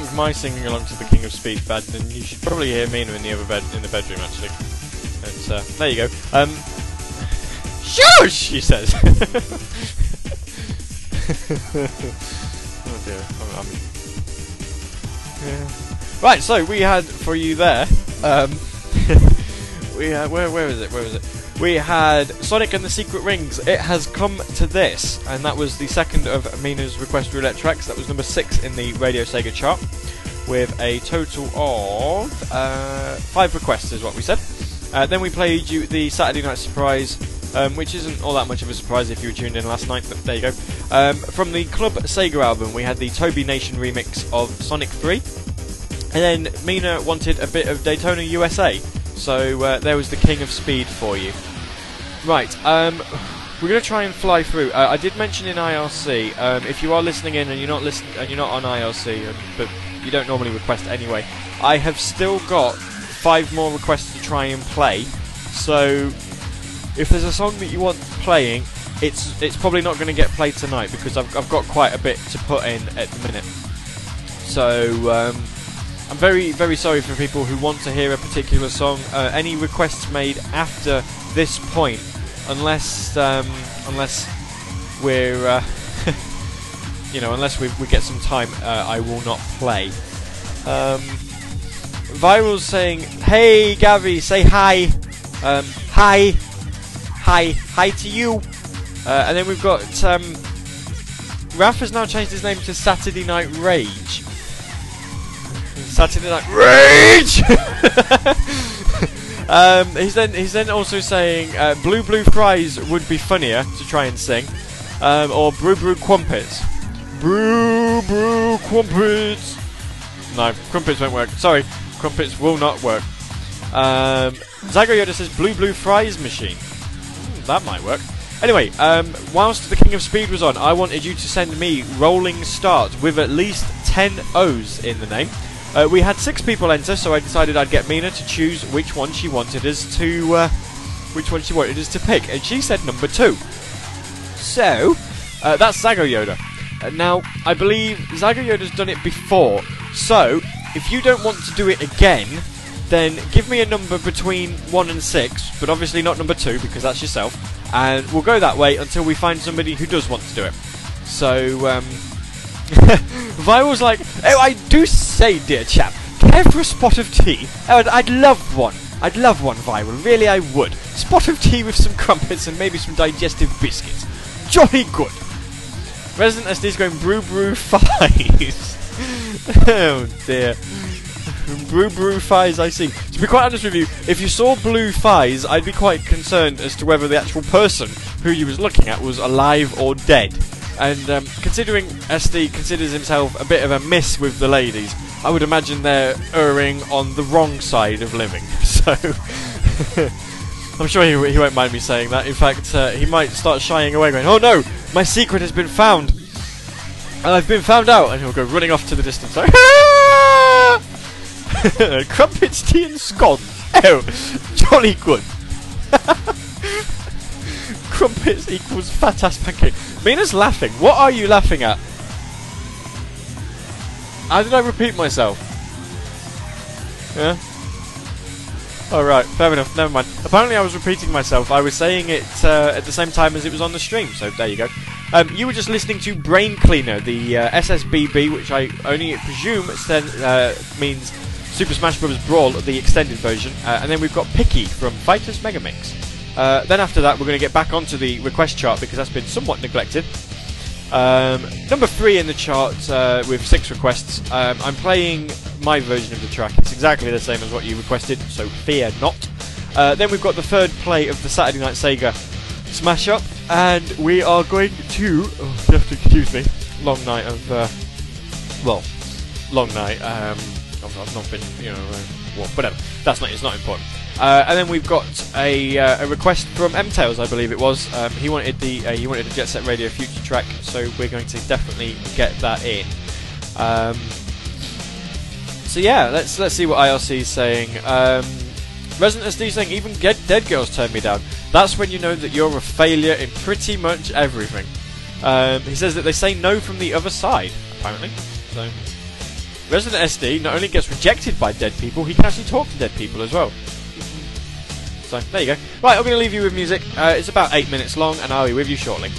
Think my singing along to the King of Speed bad, then you should probably hear Mina in the other bed in the bedroom actually. And uh, there you go. Um, <laughs> shush, she says. <laughs> oh dear. I'm, I'm yeah. Right, so we had for you there. Um, <laughs> we had where where is it? Where is it? We had Sonic and the Secret Rings. It has come to this, and that was the second of Mina's request roulette tracks. That was number six in the Radio Sega chart, with a total of uh, five requests, is what we said. Uh, then we played you the Saturday Night Surprise, um, which isn't all that much of a surprise if you were tuned in last night, but there you go. Um, from the Club Sega album, we had the Toby Nation remix of Sonic 3. And then Mina wanted a bit of Daytona USA, so uh, there was the King of Speed for you. Right, um, we're going to try and fly through. Uh, I did mention in IRC, um, if you are listening in and you're not listen- and you're not on IRC, uh, but you don't normally request anyway, I have still got five more requests to try and play. So if there's a song that you want playing, it's it's probably not going to get played tonight because I've I've got quite a bit to put in at the minute. So um, I'm very very sorry for people who want to hear a particular song. Uh, any requests made after this point, unless um, unless we're uh, <laughs> you know unless we, we get some time, uh, I will not play. Um, Viral's saying, "Hey Gavi, say hi, um, hi, hi, hi to you." Uh, and then we've got um, Raf has now changed his name to Saturday Night Rage. Saturday Night Rage. <laughs> um, he's then he's then also saying uh, Blue Blue Fries would be funnier to try and sing, um, or Brew Brew Crumpets. Brew Brew Crumpets. No, crumpets won't work. Sorry, crumpets will not work. Um, Zago Yoda says Blue Blue Fries machine. Hmm, that might work. Anyway, um, whilst the King of Speed was on, I wanted you to send me Rolling Start with at least 10 O's in the name. Uh, we had six people enter, so I decided I'd get Mina to choose which one she wanted us to, uh, which one she wanted us to pick, and she said number two. So, uh, that's Zago Yoda. Uh, now, I believe Zago Yoda's done it before, so if you don't want to do it again, then give me a number between 1 and 6, but obviously not number 2 because that's yourself, and we'll go that way until we find somebody who does want to do it. So, um. <laughs> Viral's like, oh, I do say, dear chap, care for a spot of tea? Oh, I'd, I'd love one. I'd love one, Viral. Really, I would. Spot of tea with some crumpets and maybe some digestive biscuits. Jolly good. Resident SD's going brew brew fies. <laughs> oh dear. Brew brew fies, I see. To be quite honest with you, if you saw blue fies, I'd be quite concerned as to whether the actual person who you was looking at was alive or dead. And um, considering SD considers himself a bit of a miss with the ladies, I would imagine they're erring on the wrong side of living. <laughs> So. <laughs> I'm sure he, he won't mind me saying that. In fact, uh, he might start shying away, going, "Oh no, my secret has been found, and I've been found out," and he'll go running off to the distance. Like, <laughs> Crumpets, tea, and scones. Oh, jolly good. Crumpets equals fat ass pancake. Mina's laughing. What are you laughing at? How did I repeat myself? Yeah. Alright, fair enough, never mind. Apparently I was repeating myself. I was saying it uh, at the same time as it was on the stream, so there you go. Um, you were just listening to Brain Cleaner, the uh, SSBB, which I only presume uh, means Super Smash Bros. Brawl, the extended version. Uh, and then we've got Picky from Fighters Megamix. Uh, then after that, we're going to get back onto the request chart because that's been somewhat neglected. Um, number three in the chart uh, with six requests. Um, I'm playing my version of the track. It's exactly the same as what you requested, so fear not. Uh, then we've got the third play of the Saturday Night Sega smash up, and we are going to. Oh, you have to excuse me. Long night of. Uh, well, long night. Um, I've, I've not been, you know, uh, well, whatever. That's not. It's not important. Uh, and then we've got a, uh, a request from M I believe it was. Um, he wanted the uh, he wanted a Jet Set Radio Future track, so we're going to definitely get that in. Um, so yeah, let's let's see what IRC is saying. Um, Resident SD saying even get Dead Girls turned me down. That's when you know that you're a failure in pretty much everything. Um, he says that they say no from the other side, apparently. So Resident SD not only gets rejected by dead people, he can actually talk to dead people as well. So there you go. Right, I'm going to leave you with music. Uh, it's about eight minutes long, and I'll be with you shortly.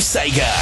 Sega.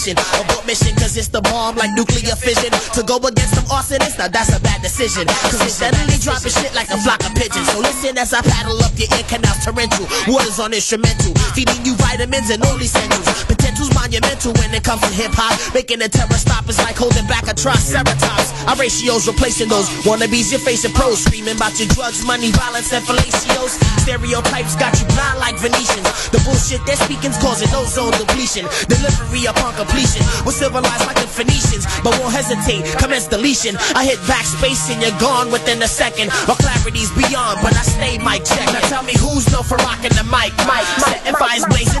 Competition. Abort mission, cause it's the bomb like nuclear fission. To go against them arsonists, now that's a bad decision. Cause they steadily dropping shit like a flock of pigeons. So listen as I paddle up your ear canals torrential. Waters on instrumental, feeding you vitamins and all essentials. Potential's monumental when it comes to hip hop. Making a terror stop is like holding back a triceratops. Our ratios replacing those wannabes you're facing pros. Screaming about your drugs, money, violence, and fellatios. Stereotypes got you blind like Venetians. The bullshit they're speaking's causing ozone depletion. Delivery upon completion. We're civilized like the Phoenicians, but won't hesitate. Commence deletion. I hit backspace and you're gone within a second. My clarity's beyond, but I stay mic check. Now tell me who's known for rocking the mic. Mic, fires blazing all stages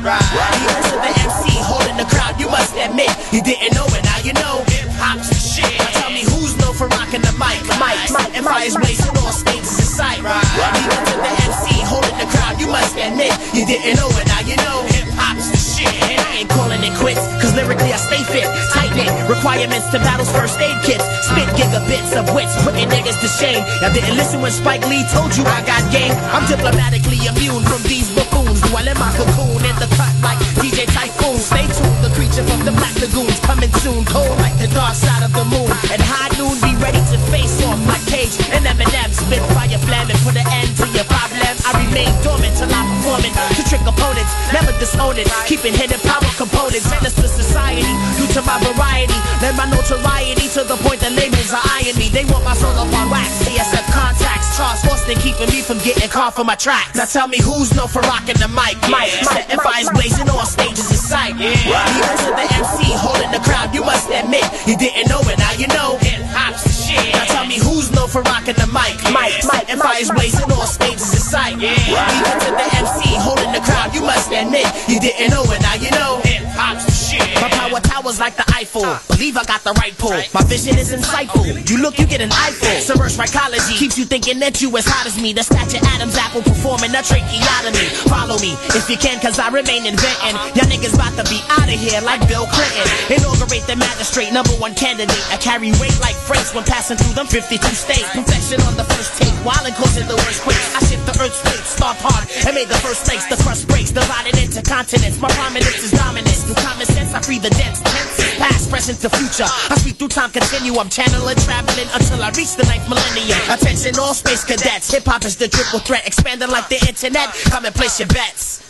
in sight. Right. Because of the MC holding the crowd, you must admit you didn't know it. Now you know hip hop's the shit. Now tell me who's known for rocking the mic. Mic, setting fires blazing all states, stages in sight. Right. Because of the MC holding the crowd, you must admit you didn't know it. Now you know hip hop's the shit. And I ain't calling it quits, cause lyrically I stay fit. Tight knit, requirements to battles first aid kits. Spit gigabits of wits, putting niggas to shame. Y'all didn't listen when Spike Lee told you I got game. I'm diplomatically immune from these buffoons. Dwell in my cocoon in the cut like DJ Typhoon. Stay tuned, the creature from the Black Lagoons coming soon. Cold like the dark side of the moon. At high noon, be ready to face off like Cage and Eminem. Spit fire flamming, put an end to your problem. I remain dormant till I'm performing to trick opponents, never disown it. Keeping hidden power components, menace to society due to my variety. Lend my notoriety to the point that labels are eyeing me. They want my soul up on wax. CSF contacts, Charles Boston keeping me from getting caught for my tracks. Now tell me who's known for rocking the mic. Mic, setting fires blazing all stages in sight. Yeah. Because of the MC holding the crowd, you must admit you didn't know it. Now you know hip hop's shit. Now tell me who's known for rocking the mic. Mic, setting fires blazing all stages in sight. Yeah. Because to the MC holding the crowd, you must admit you didn't know it. Now you know hip hop's the shit. My power towers like the Eiffel. Believe I got the right pull. My vision is insightful. Oh, you look, you get an eyeful. Submerged psychology keeps you thinking that you as hot as me. The statue Adam's apple performing a tracheotomy. Follow me if you can, cause I remain inventing. Uh-huh. Y'all niggas about to be out of here like Bill Clinton. Inaugurate the magistrate, number one candidate. I carry weight like freights when passing through them 52 states. Perfection on the first take, while it in the worst quakes. I shift the earth's weight, start hard, and made the first place. The crust breaks, divided into continents. My prominence is dominant. Through common sense, I free the dense. Tense, past, present, to future. I speak through time, continue. I'm channeling, traveling until I reach the ninth millennium. Attention, all space cadets. Hip hop is the triple threat, expanding like the internet. Come and place your bets.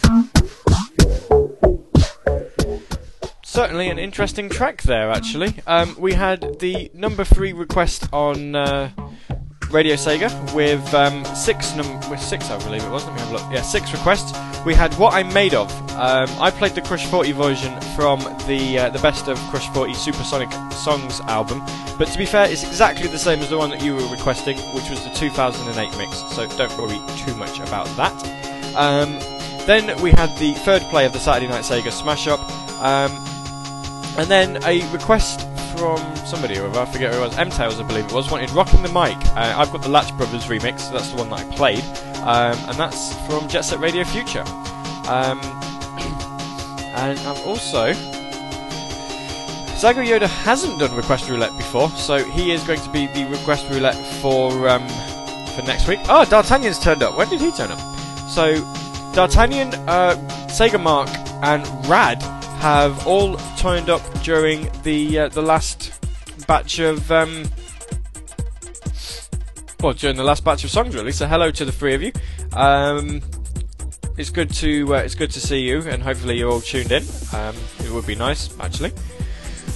Certainly an interesting track there, actually. Um, we had the number three request on uh, Radio Sega with um, six num- with six, I believe it was. Let me have a look. Yeah, six requests. We had "What I'm Made Of." Um, I played the Crush 40 version from the uh, the Best of Crush 40 Supersonic Songs album, but to be fair, it's exactly the same as the one that you were requesting, which was the 2008 mix. So don't worry too much about that. Um, then we had the third play of the Saturday Night Sega Smash Up. Um, and then a request from somebody or other, I forget who it was, M-Tails I believe it was, wanted Rocking the Mic. Uh, I've got the Latch Brothers remix, so that's the one that I played. Um, and that's from Jet Set Radio Future. Um, <clears throat> and I've also... Zago Yoda hasn't done Request Roulette before, so he is going to be the Request Roulette for um, for next week. Oh, D'Artagnan's turned up. When did he turn up? So, D'Artagnan, uh, Sega Mark, and Rad have all turned up during the uh, the last batch of um, well during the last batch of songs really. So hello to the three of you. Um, it's good to uh, it's good to see you, and hopefully you're all tuned in. Um, it would be nice actually.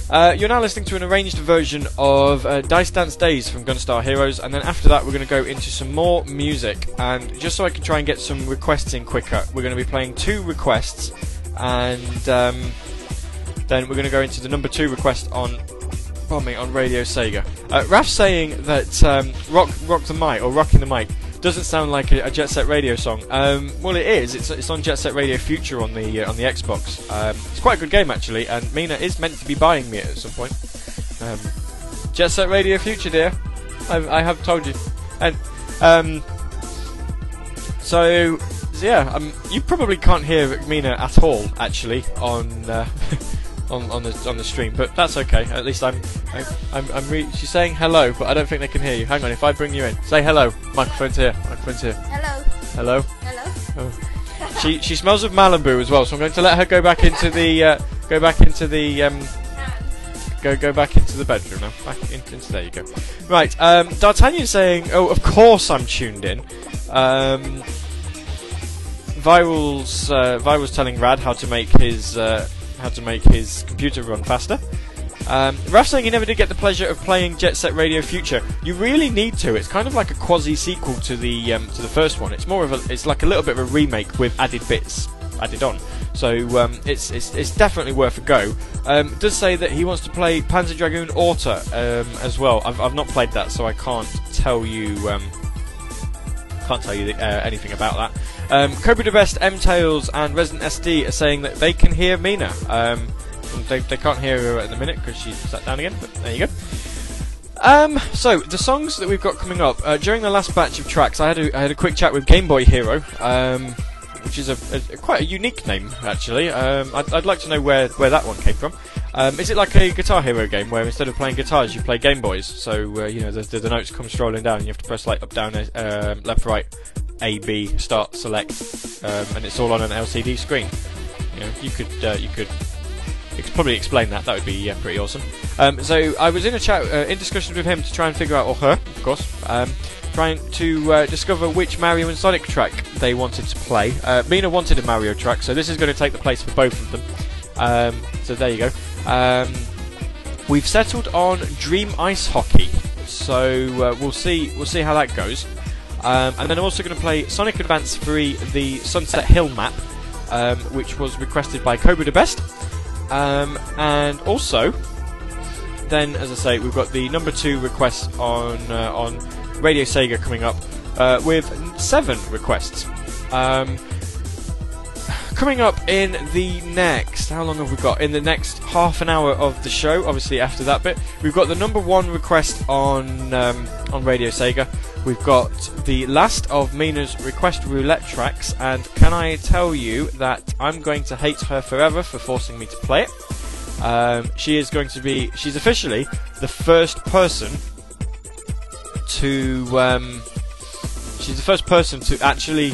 Uh, you're now listening to an arranged version of uh, Dice Dance Days from Gunstar Heroes, and then after that, we're going to go into some more music. And just so I can try and get some requests in quicker, we're going to be playing two requests, and um, then we're going to go into the number two request on. Me, on Radio Sega. Uh, Raf's saying that um, "Rock, Rock the Mic" or "Rocking the Mic" doesn't sound like a, a Jet Set Radio song. Um, well, it is. It's, it's on Jet Set Radio Future on the uh, on the Xbox. Um, it's quite a good game actually, and Mina is meant to be buying me it at some point. Um, Jet Set Radio Future, dear. I, I have told you. And um, so yeah, um, you probably can't hear Mina at all actually on uh, <laughs> on, on the on the stream, but that's okay. At least I'm I'm I'm, I'm re- she's saying hello, but I don't think they can hear you. Hang on, if I bring you in, say hello. Microphone's here. Microphone's here. Hello. Hello. Hello. She she smells of Malibu as well, so I'm going to let her go back into the uh, go back into the um, go go back into the bedroom now. Back in, into there you go. Right, um, D'Artagnan's saying, "Oh, of course I'm tuned in." Um, Viral's uh, Viral's telling Rad how to make his uh, how to make his computer run faster. Um, Raf saying he never did get the pleasure of playing Jet Set Radio Future. You really need to. It's kind of like a quasi sequel to the um, to the first one. It's more of a it's like a little bit of a remake with added bits added on. So um, it's, it's it's definitely worth a go. Um, does say that he wants to play Panzer Dragoon Orta um, as well. I've, I've not played that, so I can't tell you um, can't tell you uh, anything about that. Um, Cobra the Best, M Tails, and Resident SD are saying that they can hear Mina. Um, they, they can't hear her at the minute because she sat down again, but there you go. Um, so the songs that we've got coming up uh, during the last batch of tracks, I had a, I had a quick chat with Game Boy Hero, um, which is a, a, quite a unique name actually. Um, I'd, I'd like to know where, where that one came from. Um, is it like a Guitar Hero game where instead of playing guitars you play Game Boys? So uh, you know the, the, the notes come strolling down, and you have to press like up, down, uh, left, right, A, B, start, select, um, and it's all on an LCD screen. You know, you could uh, you could ex- probably explain that. That would be pretty awesome. Um, so I was in a chat, uh, in discussions with him to try and figure out, or her, of course, um, trying to uh, discover which Mario and Sonic track they wanted to play. Uh, Mina wanted a Mario track, so this is going to take the place for both of them. Um, so there you go. Um, we've settled on Dream Ice Hockey, so uh, we'll see we'll see how that goes. Um, and then I'm also going to play Sonic Advance 3, the Sunset Hill map, um, which was requested by Cobra the Best. Um, and also, then as I say, we've got the number two request on uh, on Radio Sega coming up uh, with seven requests. Um, coming up in the next, how long have we got? In the next half an hour of the show, obviously after that bit, we've got the number one request on um, on Radio Sega. We've got the last of Mina's request roulette tracks, and can I tell you that I'm going to hate her forever for forcing me to play it? Um, she is going to be, she's officially the first person to, um, she's the first person to actually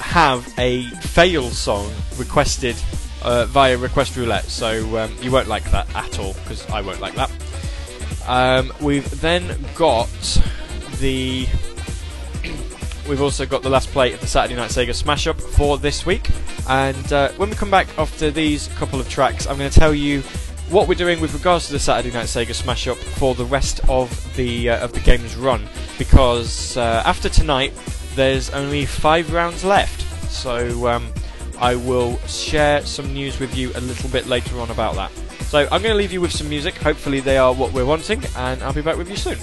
have a fail song requested uh, via request roulette. So um, you won't like that at all because I won't like that. Um, we've then got the. <clears throat> We've also got the last play of the Saturday Night Sega Smash Up for this week, and uh, when we come back after these couple of tracks, I'm going to tell you what we're doing with regards to the Saturday Night Sega Smash Up for the rest of the uh, of the game's run, because uh, after tonight there's only five rounds left. So um, I will share some news with you a little bit later on about that. So I'm going to leave you with some music. Hopefully they are what we're wanting, and I'll be back with you soon.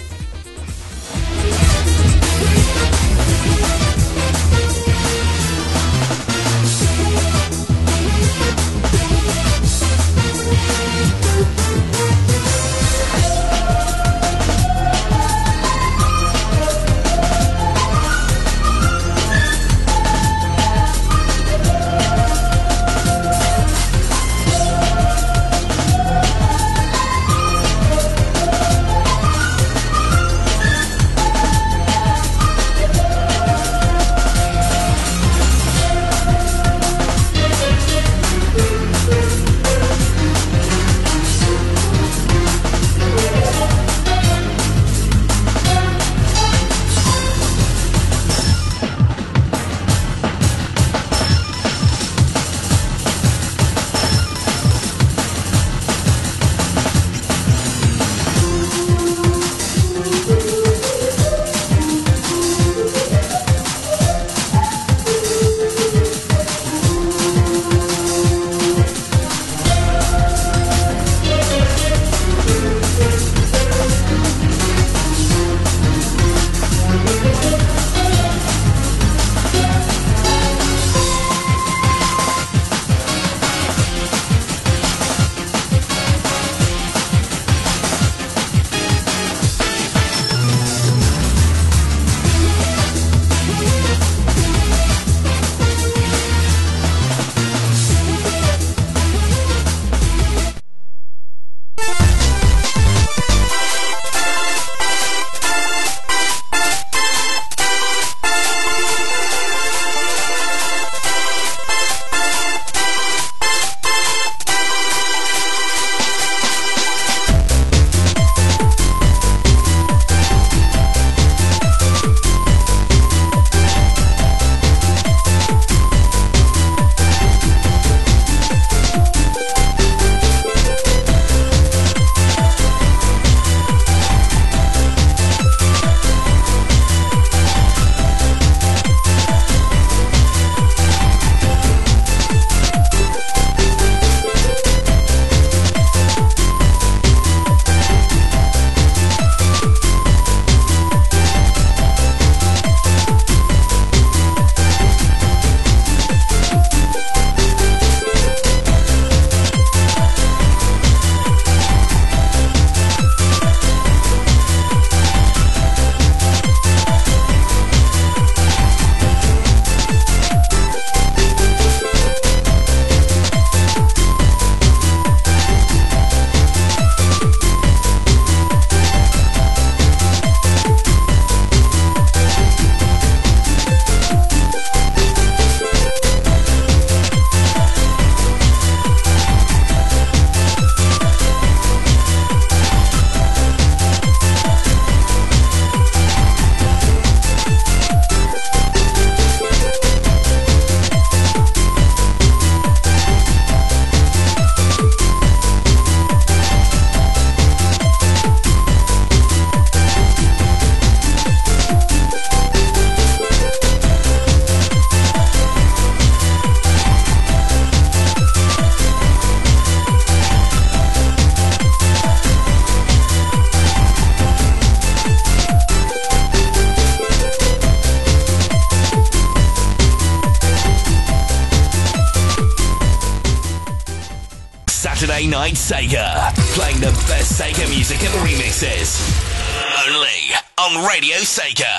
Sega. Playing the best Sega music and remixes. Only on Radio Sega.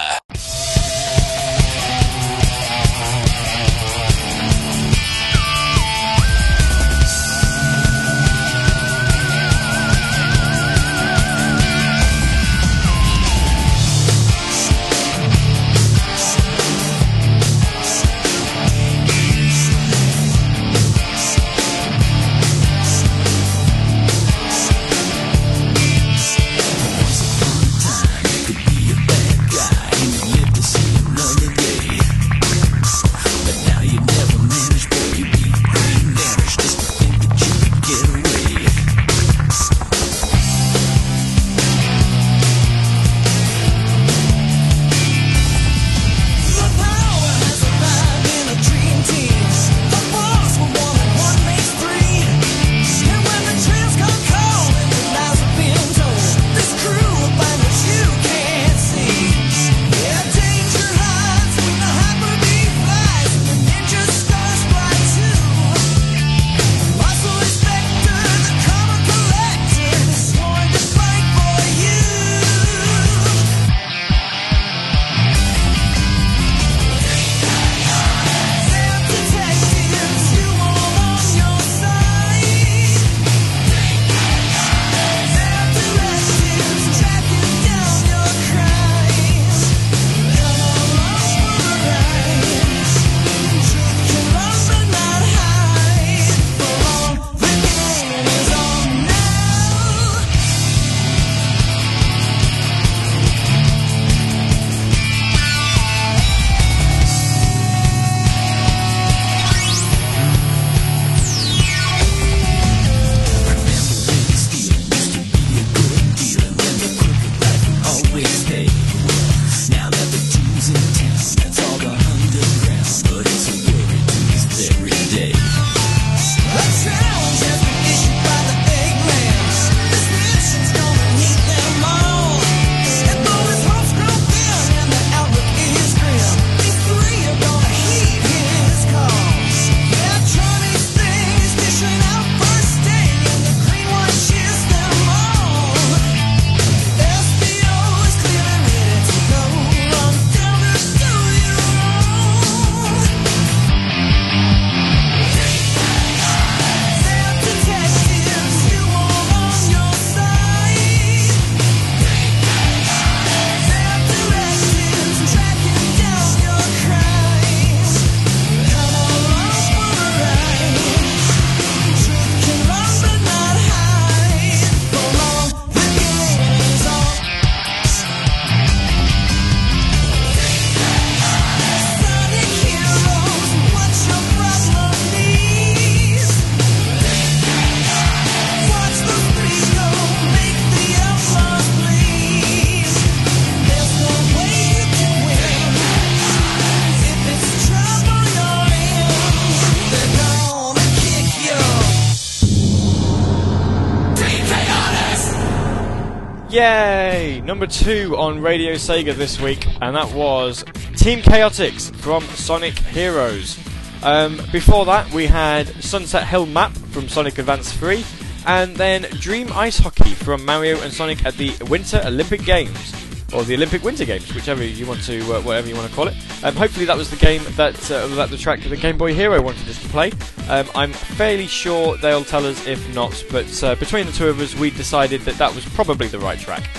Number two on Radio Sega this week, and that was Team Chaotix from Sonic Heroes. Um, before that, we had Sunset Hill Map from Sonic Advance 3, and then Dream Ice Hockey from Mario and Sonic at the Winter Olympic Games. Or the Olympic Winter Games, whichever you want to, uh, whatever you want to call it. Um, hopefully, that was the game that uh, that the track that the Game Boy Hero wanted us to play. Um, I'm fairly sure they'll tell us if not, but uh, between the two of us, we decided that that was probably the right track.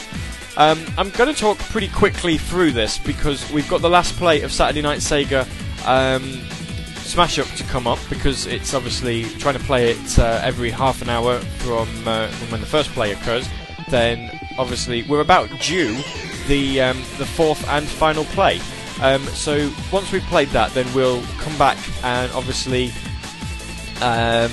Um, I'm going to talk pretty quickly through this because we've got the last play of Saturday Night Sega um, Smash Up to come up because it's obviously trying to play it uh, every half an hour from, uh, from when the first play occurs. Then obviously we're about due the um, the fourth and final play. Um, so once we've played that, then we'll come back and obviously um,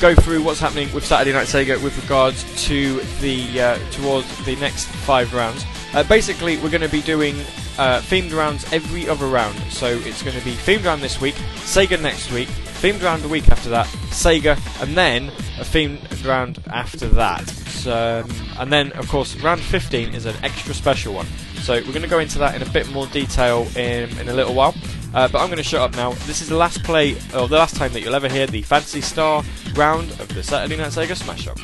go through what's happening with Saturday Night Sega with regards to the uh, towards the next five rounds. Uh, basically, we're going to be doing uh, themed rounds every other round. So it's going to be themed round this week, Sega next week, themed round the week after that, Sega, and then a themed round after that. So, um, and then, of course, round 15 is an extra special one. So we're going to go into that in a bit more detail in, in a little while. Uh, but I'm going to shut up now. This is the last play, or the last time that you'll ever hear the Phantasy Star round of the Saturday Night Sega Smash Up.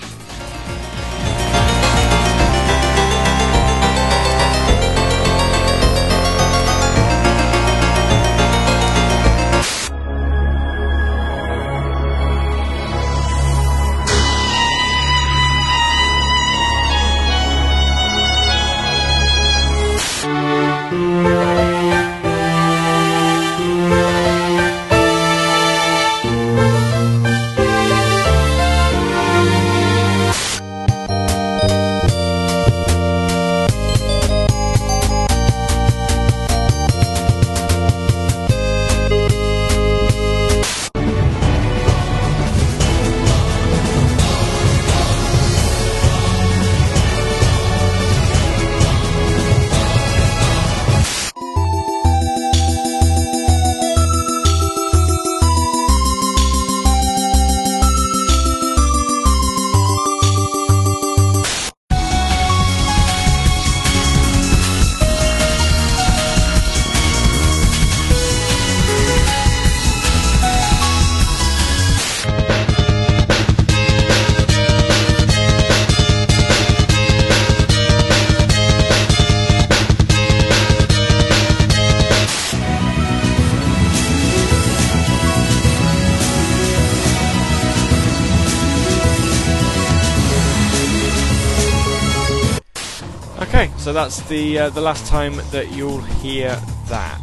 That's the uh, the last time that you'll hear that,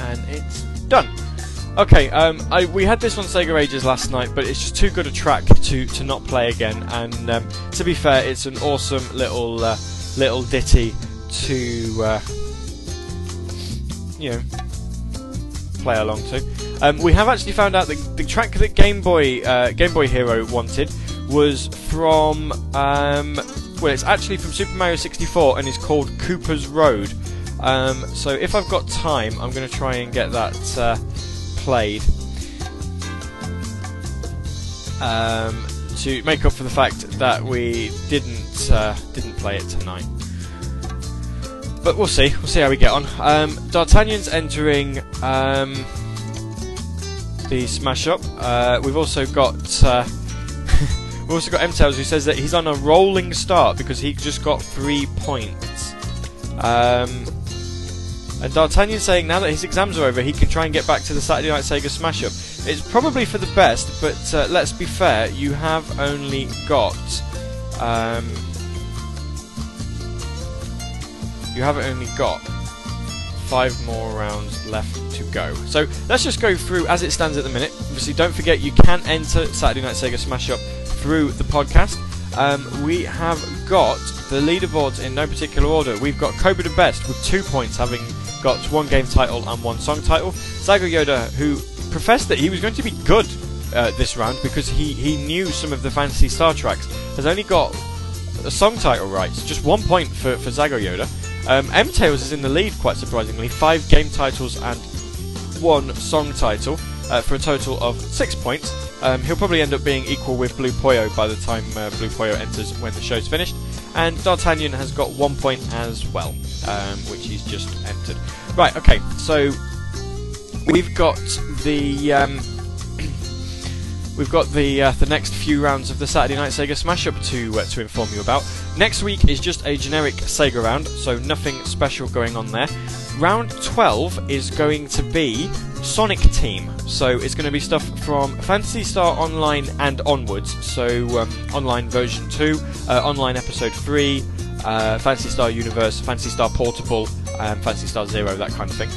and it's done. Okay, um, I, we had this on Sega Ages last night, but it's just too good a track to, to not play again. And um, to be fair, it's an awesome little uh, little ditty to uh, you know play along to. Um, we have actually found out that the track that Game Boy uh, Game Boy Hero wanted was from um, well, it's actually from Super Mario 64 and is called Koopa's Road. Um, so if I've got time, I'm going to try and get that uh, played um, to make up for the fact that we didn't uh, didn't play it tonight. But we'll see. We'll see how we get on. Um, D'Artagnan's entering um, the smash up. Uh, we've also got. We've also got M Tails who says that he's on a rolling start because he just got three points. Um, and D'Artagnan saying now that his exams are over, he can try and get back to the Saturday Night Sega Smash Up. It's probably for the best, but uh, let's be fair, you have only got. Um, you have only got five more rounds left to go. So let's just go through as it stands at the minute. Obviously, don't forget you can enter Saturday Night Sega Smash Up through the podcast. Um, we have got the leaderboards in no particular order. We've got Cobra the Best with two points, having got one game title and one song title. Zago Yoda, who professed that he was going to be good uh, this round because he, he knew some of the Phantasy Star tracks, has only got a song title rights. Just one point for, for Zago Yoda. Um, M Tails is in the lead, quite surprisingly. Five game titles and one song title uh, for a total of six points. Um, he'll probably end up being equal with Blue Poyo by the time uh, Blue Poyo enters when the show's finished. And D'Artagnan has got one point as well, um, which he's just entered. Right, okay, so we've got the. Um, We've got the uh, the next few rounds of the Saturday Night Sega Smash Up to uh, to inform you about. Next week is just a generic Sega round, so nothing special going on there. Round 12 is going to be Sonic Team, so it's going to be stuff from Phantasy Star Online and onwards. So um, online version 2, uh, online episode 3, uh, Phantasy Star Universe, Phantasy Star Portable, um, Phantasy Star Zero, that kind of thing.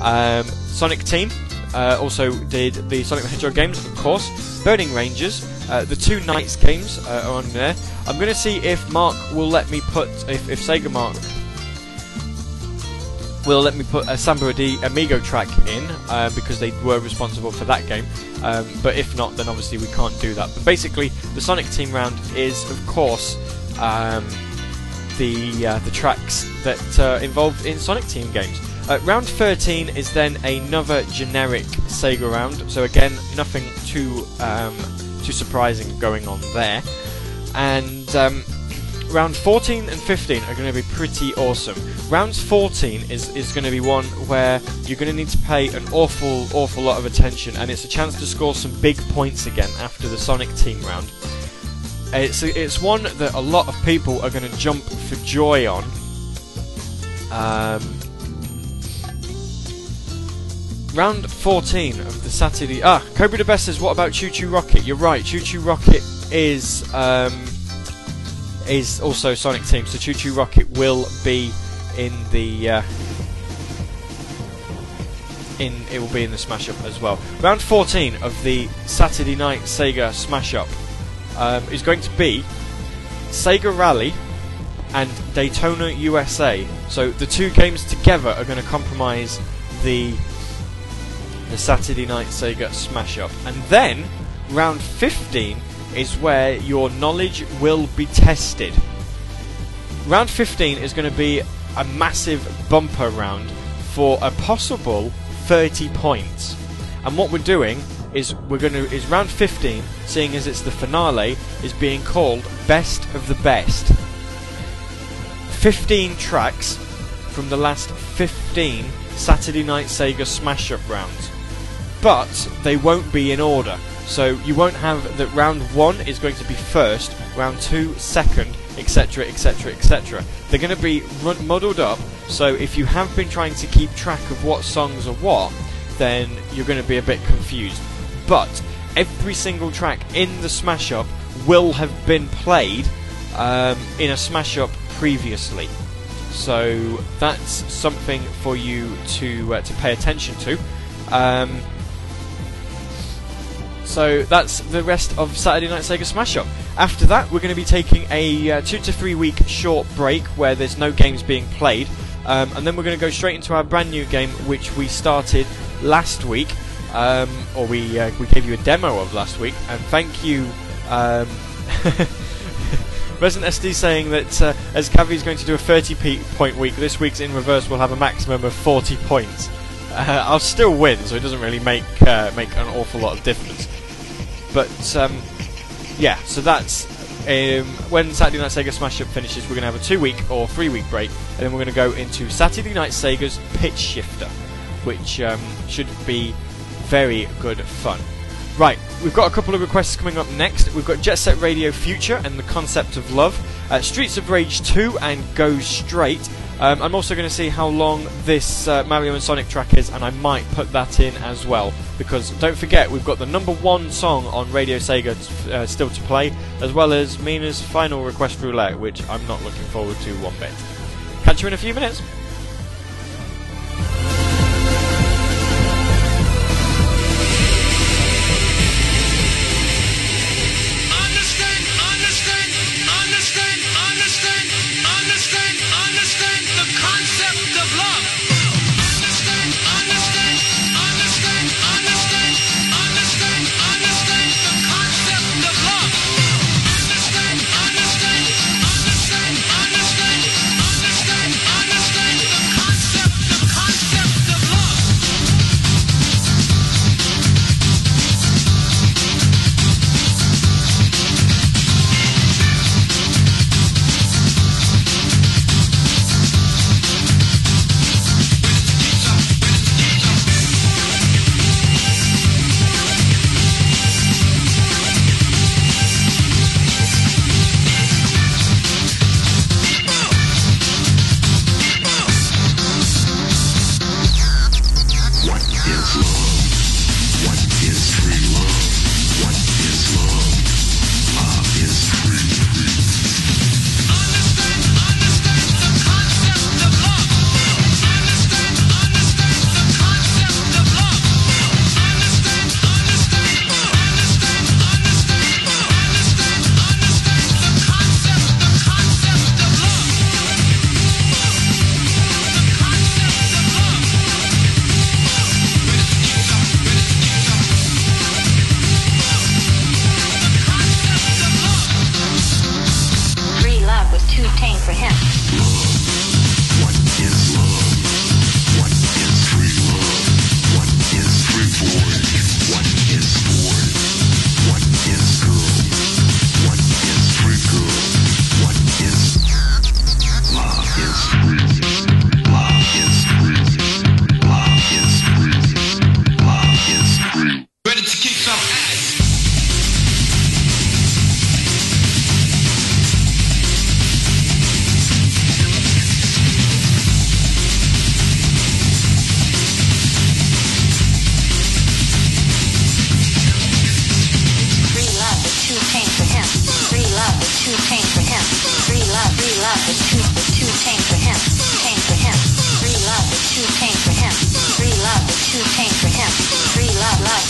Um, Sonic Team uh, also did the Sonic the Hedgehog games, of course. Burning Rangers, uh, the two NiGHTS games uh, are on there. I'm going to see if Mark will let me put, if, if Sega Mark will let me put a Samba de Amigo track in uh, because they were responsible for that game. Um, but if not, then obviously we can't do that. But basically, the Sonic Team round is, of course, um, the uh, the tracks that are involved in Sonic Team games. Uh, round 13 is then another generic Sega round, so again, nothing too um, too surprising going on there. And um, <clears throat> round 14 and 15 are going to be pretty awesome. Round 14 is, is going to be one where you're going to need to pay an awful, awful lot of attention, and it's a chance to score some big points again after the Sonic Team round. It's, it's one that a lot of people are going to jump for joy on. Um, round 14 of the Saturday. Ah, Cobra the Best says, "What about ChuChu Rocket?" You're right. ChuChu Rocket is um, is also Sonic Team, so ChuChu Rocket will be in the uh, in it will be in the Smash Up as well. Round 14 of the Saturday Night Sega Smash Up um, is going to be Sega Rally and Daytona USA. So the two games together are going to compromise the the Saturday Night Sega Smash Up. And then round 15 is where your knowledge will be tested. Round 15 is going to be a massive bumper round for a possible 30 points. And what we're doing is we're going to is round 15, seeing as it's the finale, is being called Best of the Best. 15 tracks from the last 15 Saturday Night Sega Smash Up rounds. But they won't be in order. So you won't have that round 1 is going to be first, round 2 second, etc., etc., etc. They're going to be run- muddled up, so if you have been trying to keep track of what songs are what, then you're going to be a bit confused. But every single track in the Smash Up will have been played um, in a Smash Up previously. So that's something for you to uh, to pay attention to. Um, so that's the rest of Saturday Night Sega Smash Up. After that, we're going to be taking a uh, two to three week short break where there's no games being played, um, and then we're going to go straight into our brand new game, which we started last week, um, or we uh, we gave you a demo of last week. And thank you, um, <laughs> Resident SD, saying that uh, as Cavi is going to do a 30 p- point week, this week's in reverse will have a maximum of 40 points. Uh, <laughs> I'll still win, so it doesn't really make uh, make an awful lot of difference. But um, yeah, so that's um, when Saturday Night Sega Smash Up finishes. We're going to have a two-week or three-week break, and then we're going to go into Saturday Night Sega's Pitch Shifter, which um, should be very good fun. Right, we've got a couple of requests coming up next. We've got Jet Set Radio Future and the Concept of Love, uh, Streets of Rage 2 and Go Straight. Um, I'm also going to see how long this uh, Mario and Sonic track is, and I might put that in as well. Because don't forget, we've got the number one song on Radio Sega t- uh, still to play, as well as Mina's final request roulette, which I'm not looking forward to one bit. Catch you in a few minutes.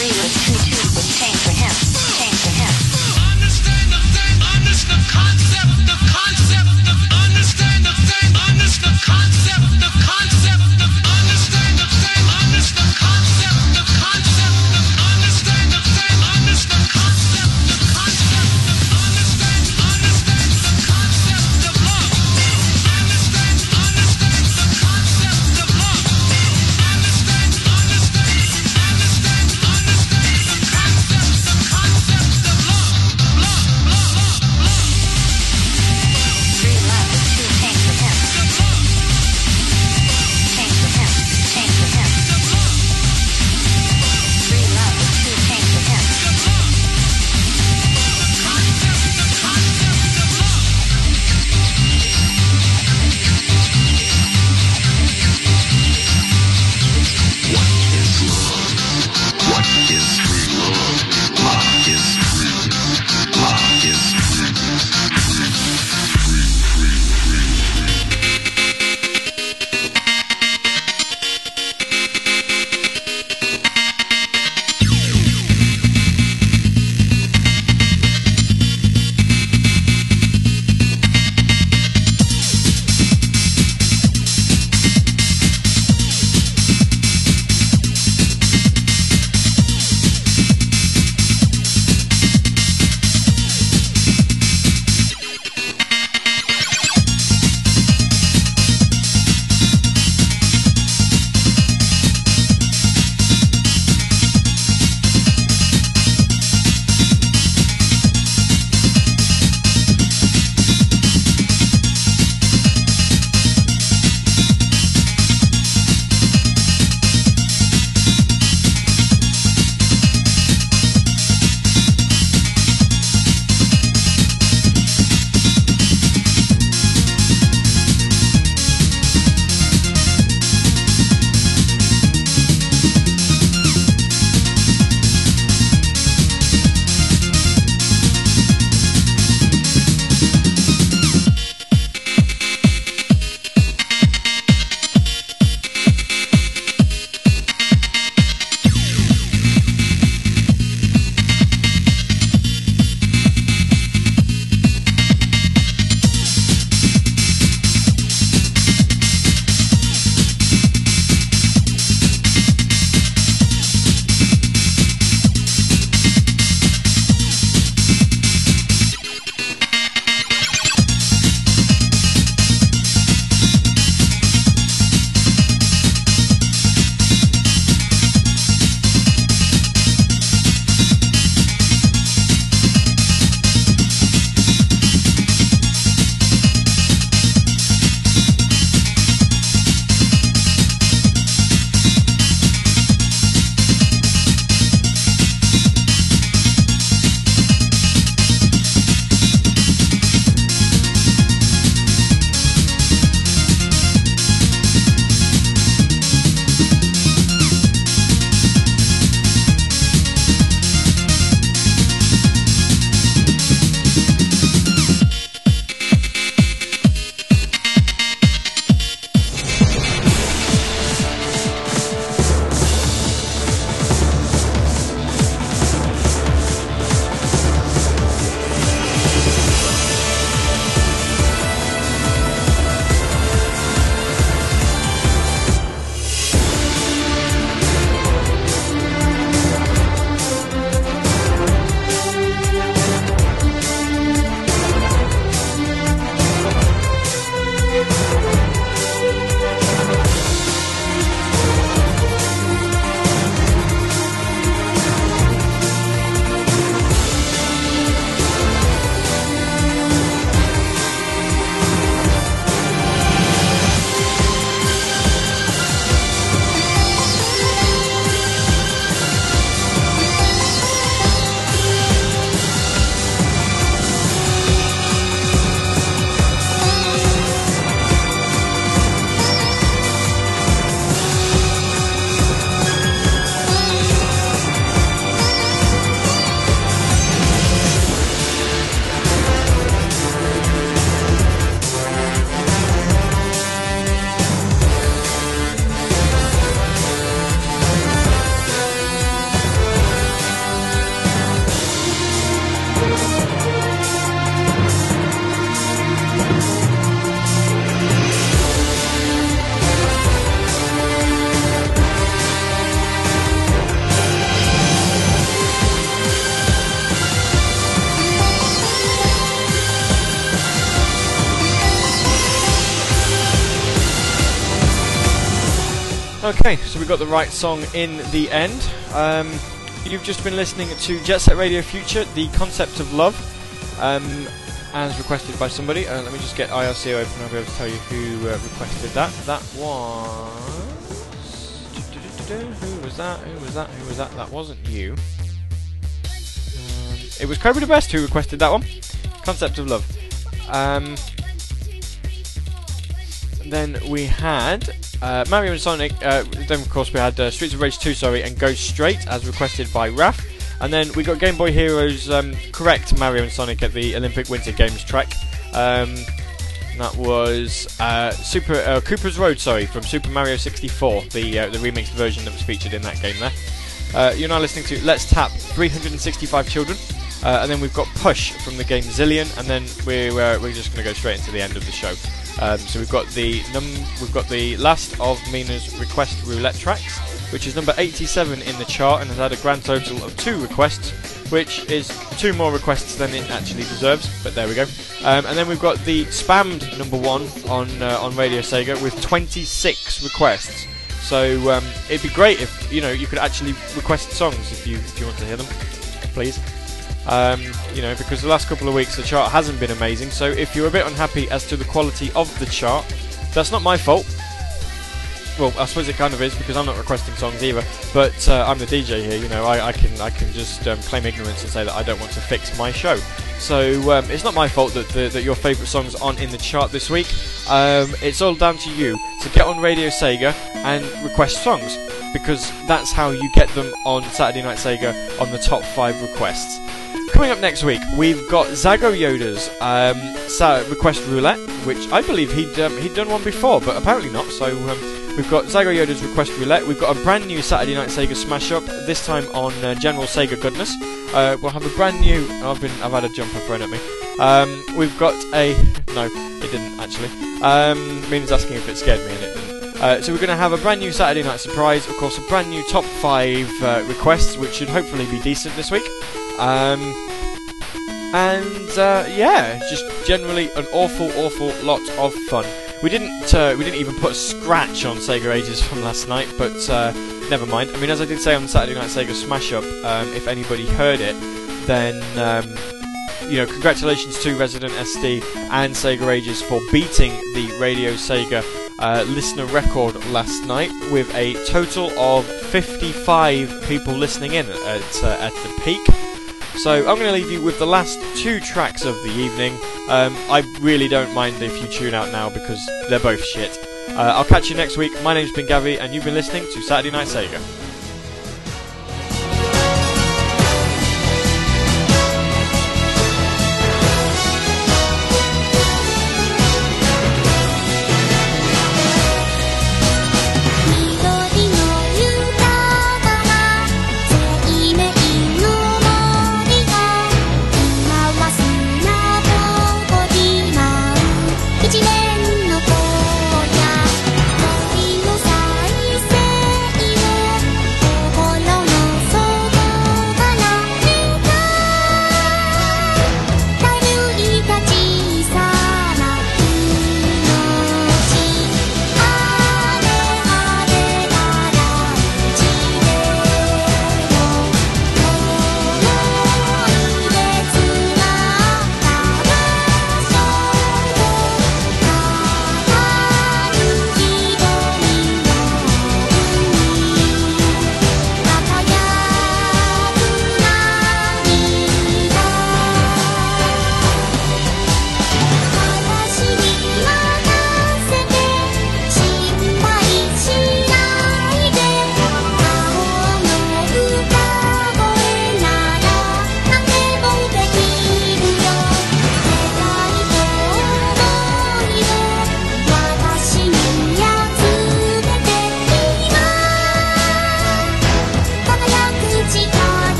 Greenwich. Okay, so we got the right song in the end. Um, you've just been listening to Jet Set Radio Future, the concept of love, um, as requested by somebody. Uh, let me just get IRC open. I'll be able to tell you who uh, requested that. That was. Who was that? Who was that? Who was that? That wasn't you. Um, it was Cobra the Best who requested that one. Concept of love. Um, then we had uh, Mario and Sonic. Uh, then of course we had uh, Streets of Rage 2, sorry, and Go Straight as requested by Raf. And then we got Game Boy Heroes um, correct Mario and Sonic at the Olympic Winter Games track. Um, that was uh, Super uh, Koopa's Road, sorry, from Super Mario 64, the uh, the remixed version that was featured in that game. There, you're now listening to Let's Tap 365 Children, and then we've got Push from the game Zillion, and then we're we're just going to go straight into the end of the show. Um, so we've got the num we've got the last of Mina's request roulette tracks, which is number 87 in the chart and has had a grand total of two requests, which is two more requests than it actually deserves. But there we go. Um, and then we've got the spammed number one on uh, on Radio Sega with 26 requests. So um, it'd be great if you know you could actually request songs if you if you want to hear them, please. Um, you know, because the last couple of weeks the chart hasn't been amazing. So if you're a bit unhappy as to the quality of the chart, that's not my fault. Well, I suppose it kind of is because I'm not requesting songs either. But uh, I'm the DJ here. You know, I, I can I can just um, claim ignorance and say that I don't want to fix my show. So um, it's not my fault that the, that your favourite songs aren't in the chart this week. Um, it's all down to you. to get on Radio Sega and request songs because that's how you get them on Saturday Night Sega on the top five requests. Coming up next week, we've got Zago Yoda's um, request roulette, which I believe he'd um, he'd done one before, but apparently not. So um, we've got Zago Yoda's request roulette. We've got a brand new Saturday Night Sega smash up. This time on uh, General Sega goodness. Uh, we'll have a brand new. I've been I've had a jumper thrown at me. Um, we've got a <laughs> no, it didn't actually. Um, asking if it scared me, and it didn't. Uh, so we're going to have a brand new Saturday Night surprise. Of course, a brand new top five uh, requests, which should hopefully be decent this week. Um, and uh, yeah, just generally an awful, awful lot of fun. We didn't, uh, we didn't even put a scratch on Sega Ages from last night, but uh, never mind. I mean, as I did say on Saturday Night Sega Smash Up, um, if anybody heard it, then um, you know, congratulations to Resident SD and Sega Ages for beating the Radio Sega uh, listener record last night with a total of 55 people listening in at, uh, at the peak. So I'm going to leave you with the last two tracks of the evening. Um, I really don't mind if you tune out now because they're both shit. Uh, I'll catch you next week. My name's been Gavi, and you've been listening to Saturday Night Sega.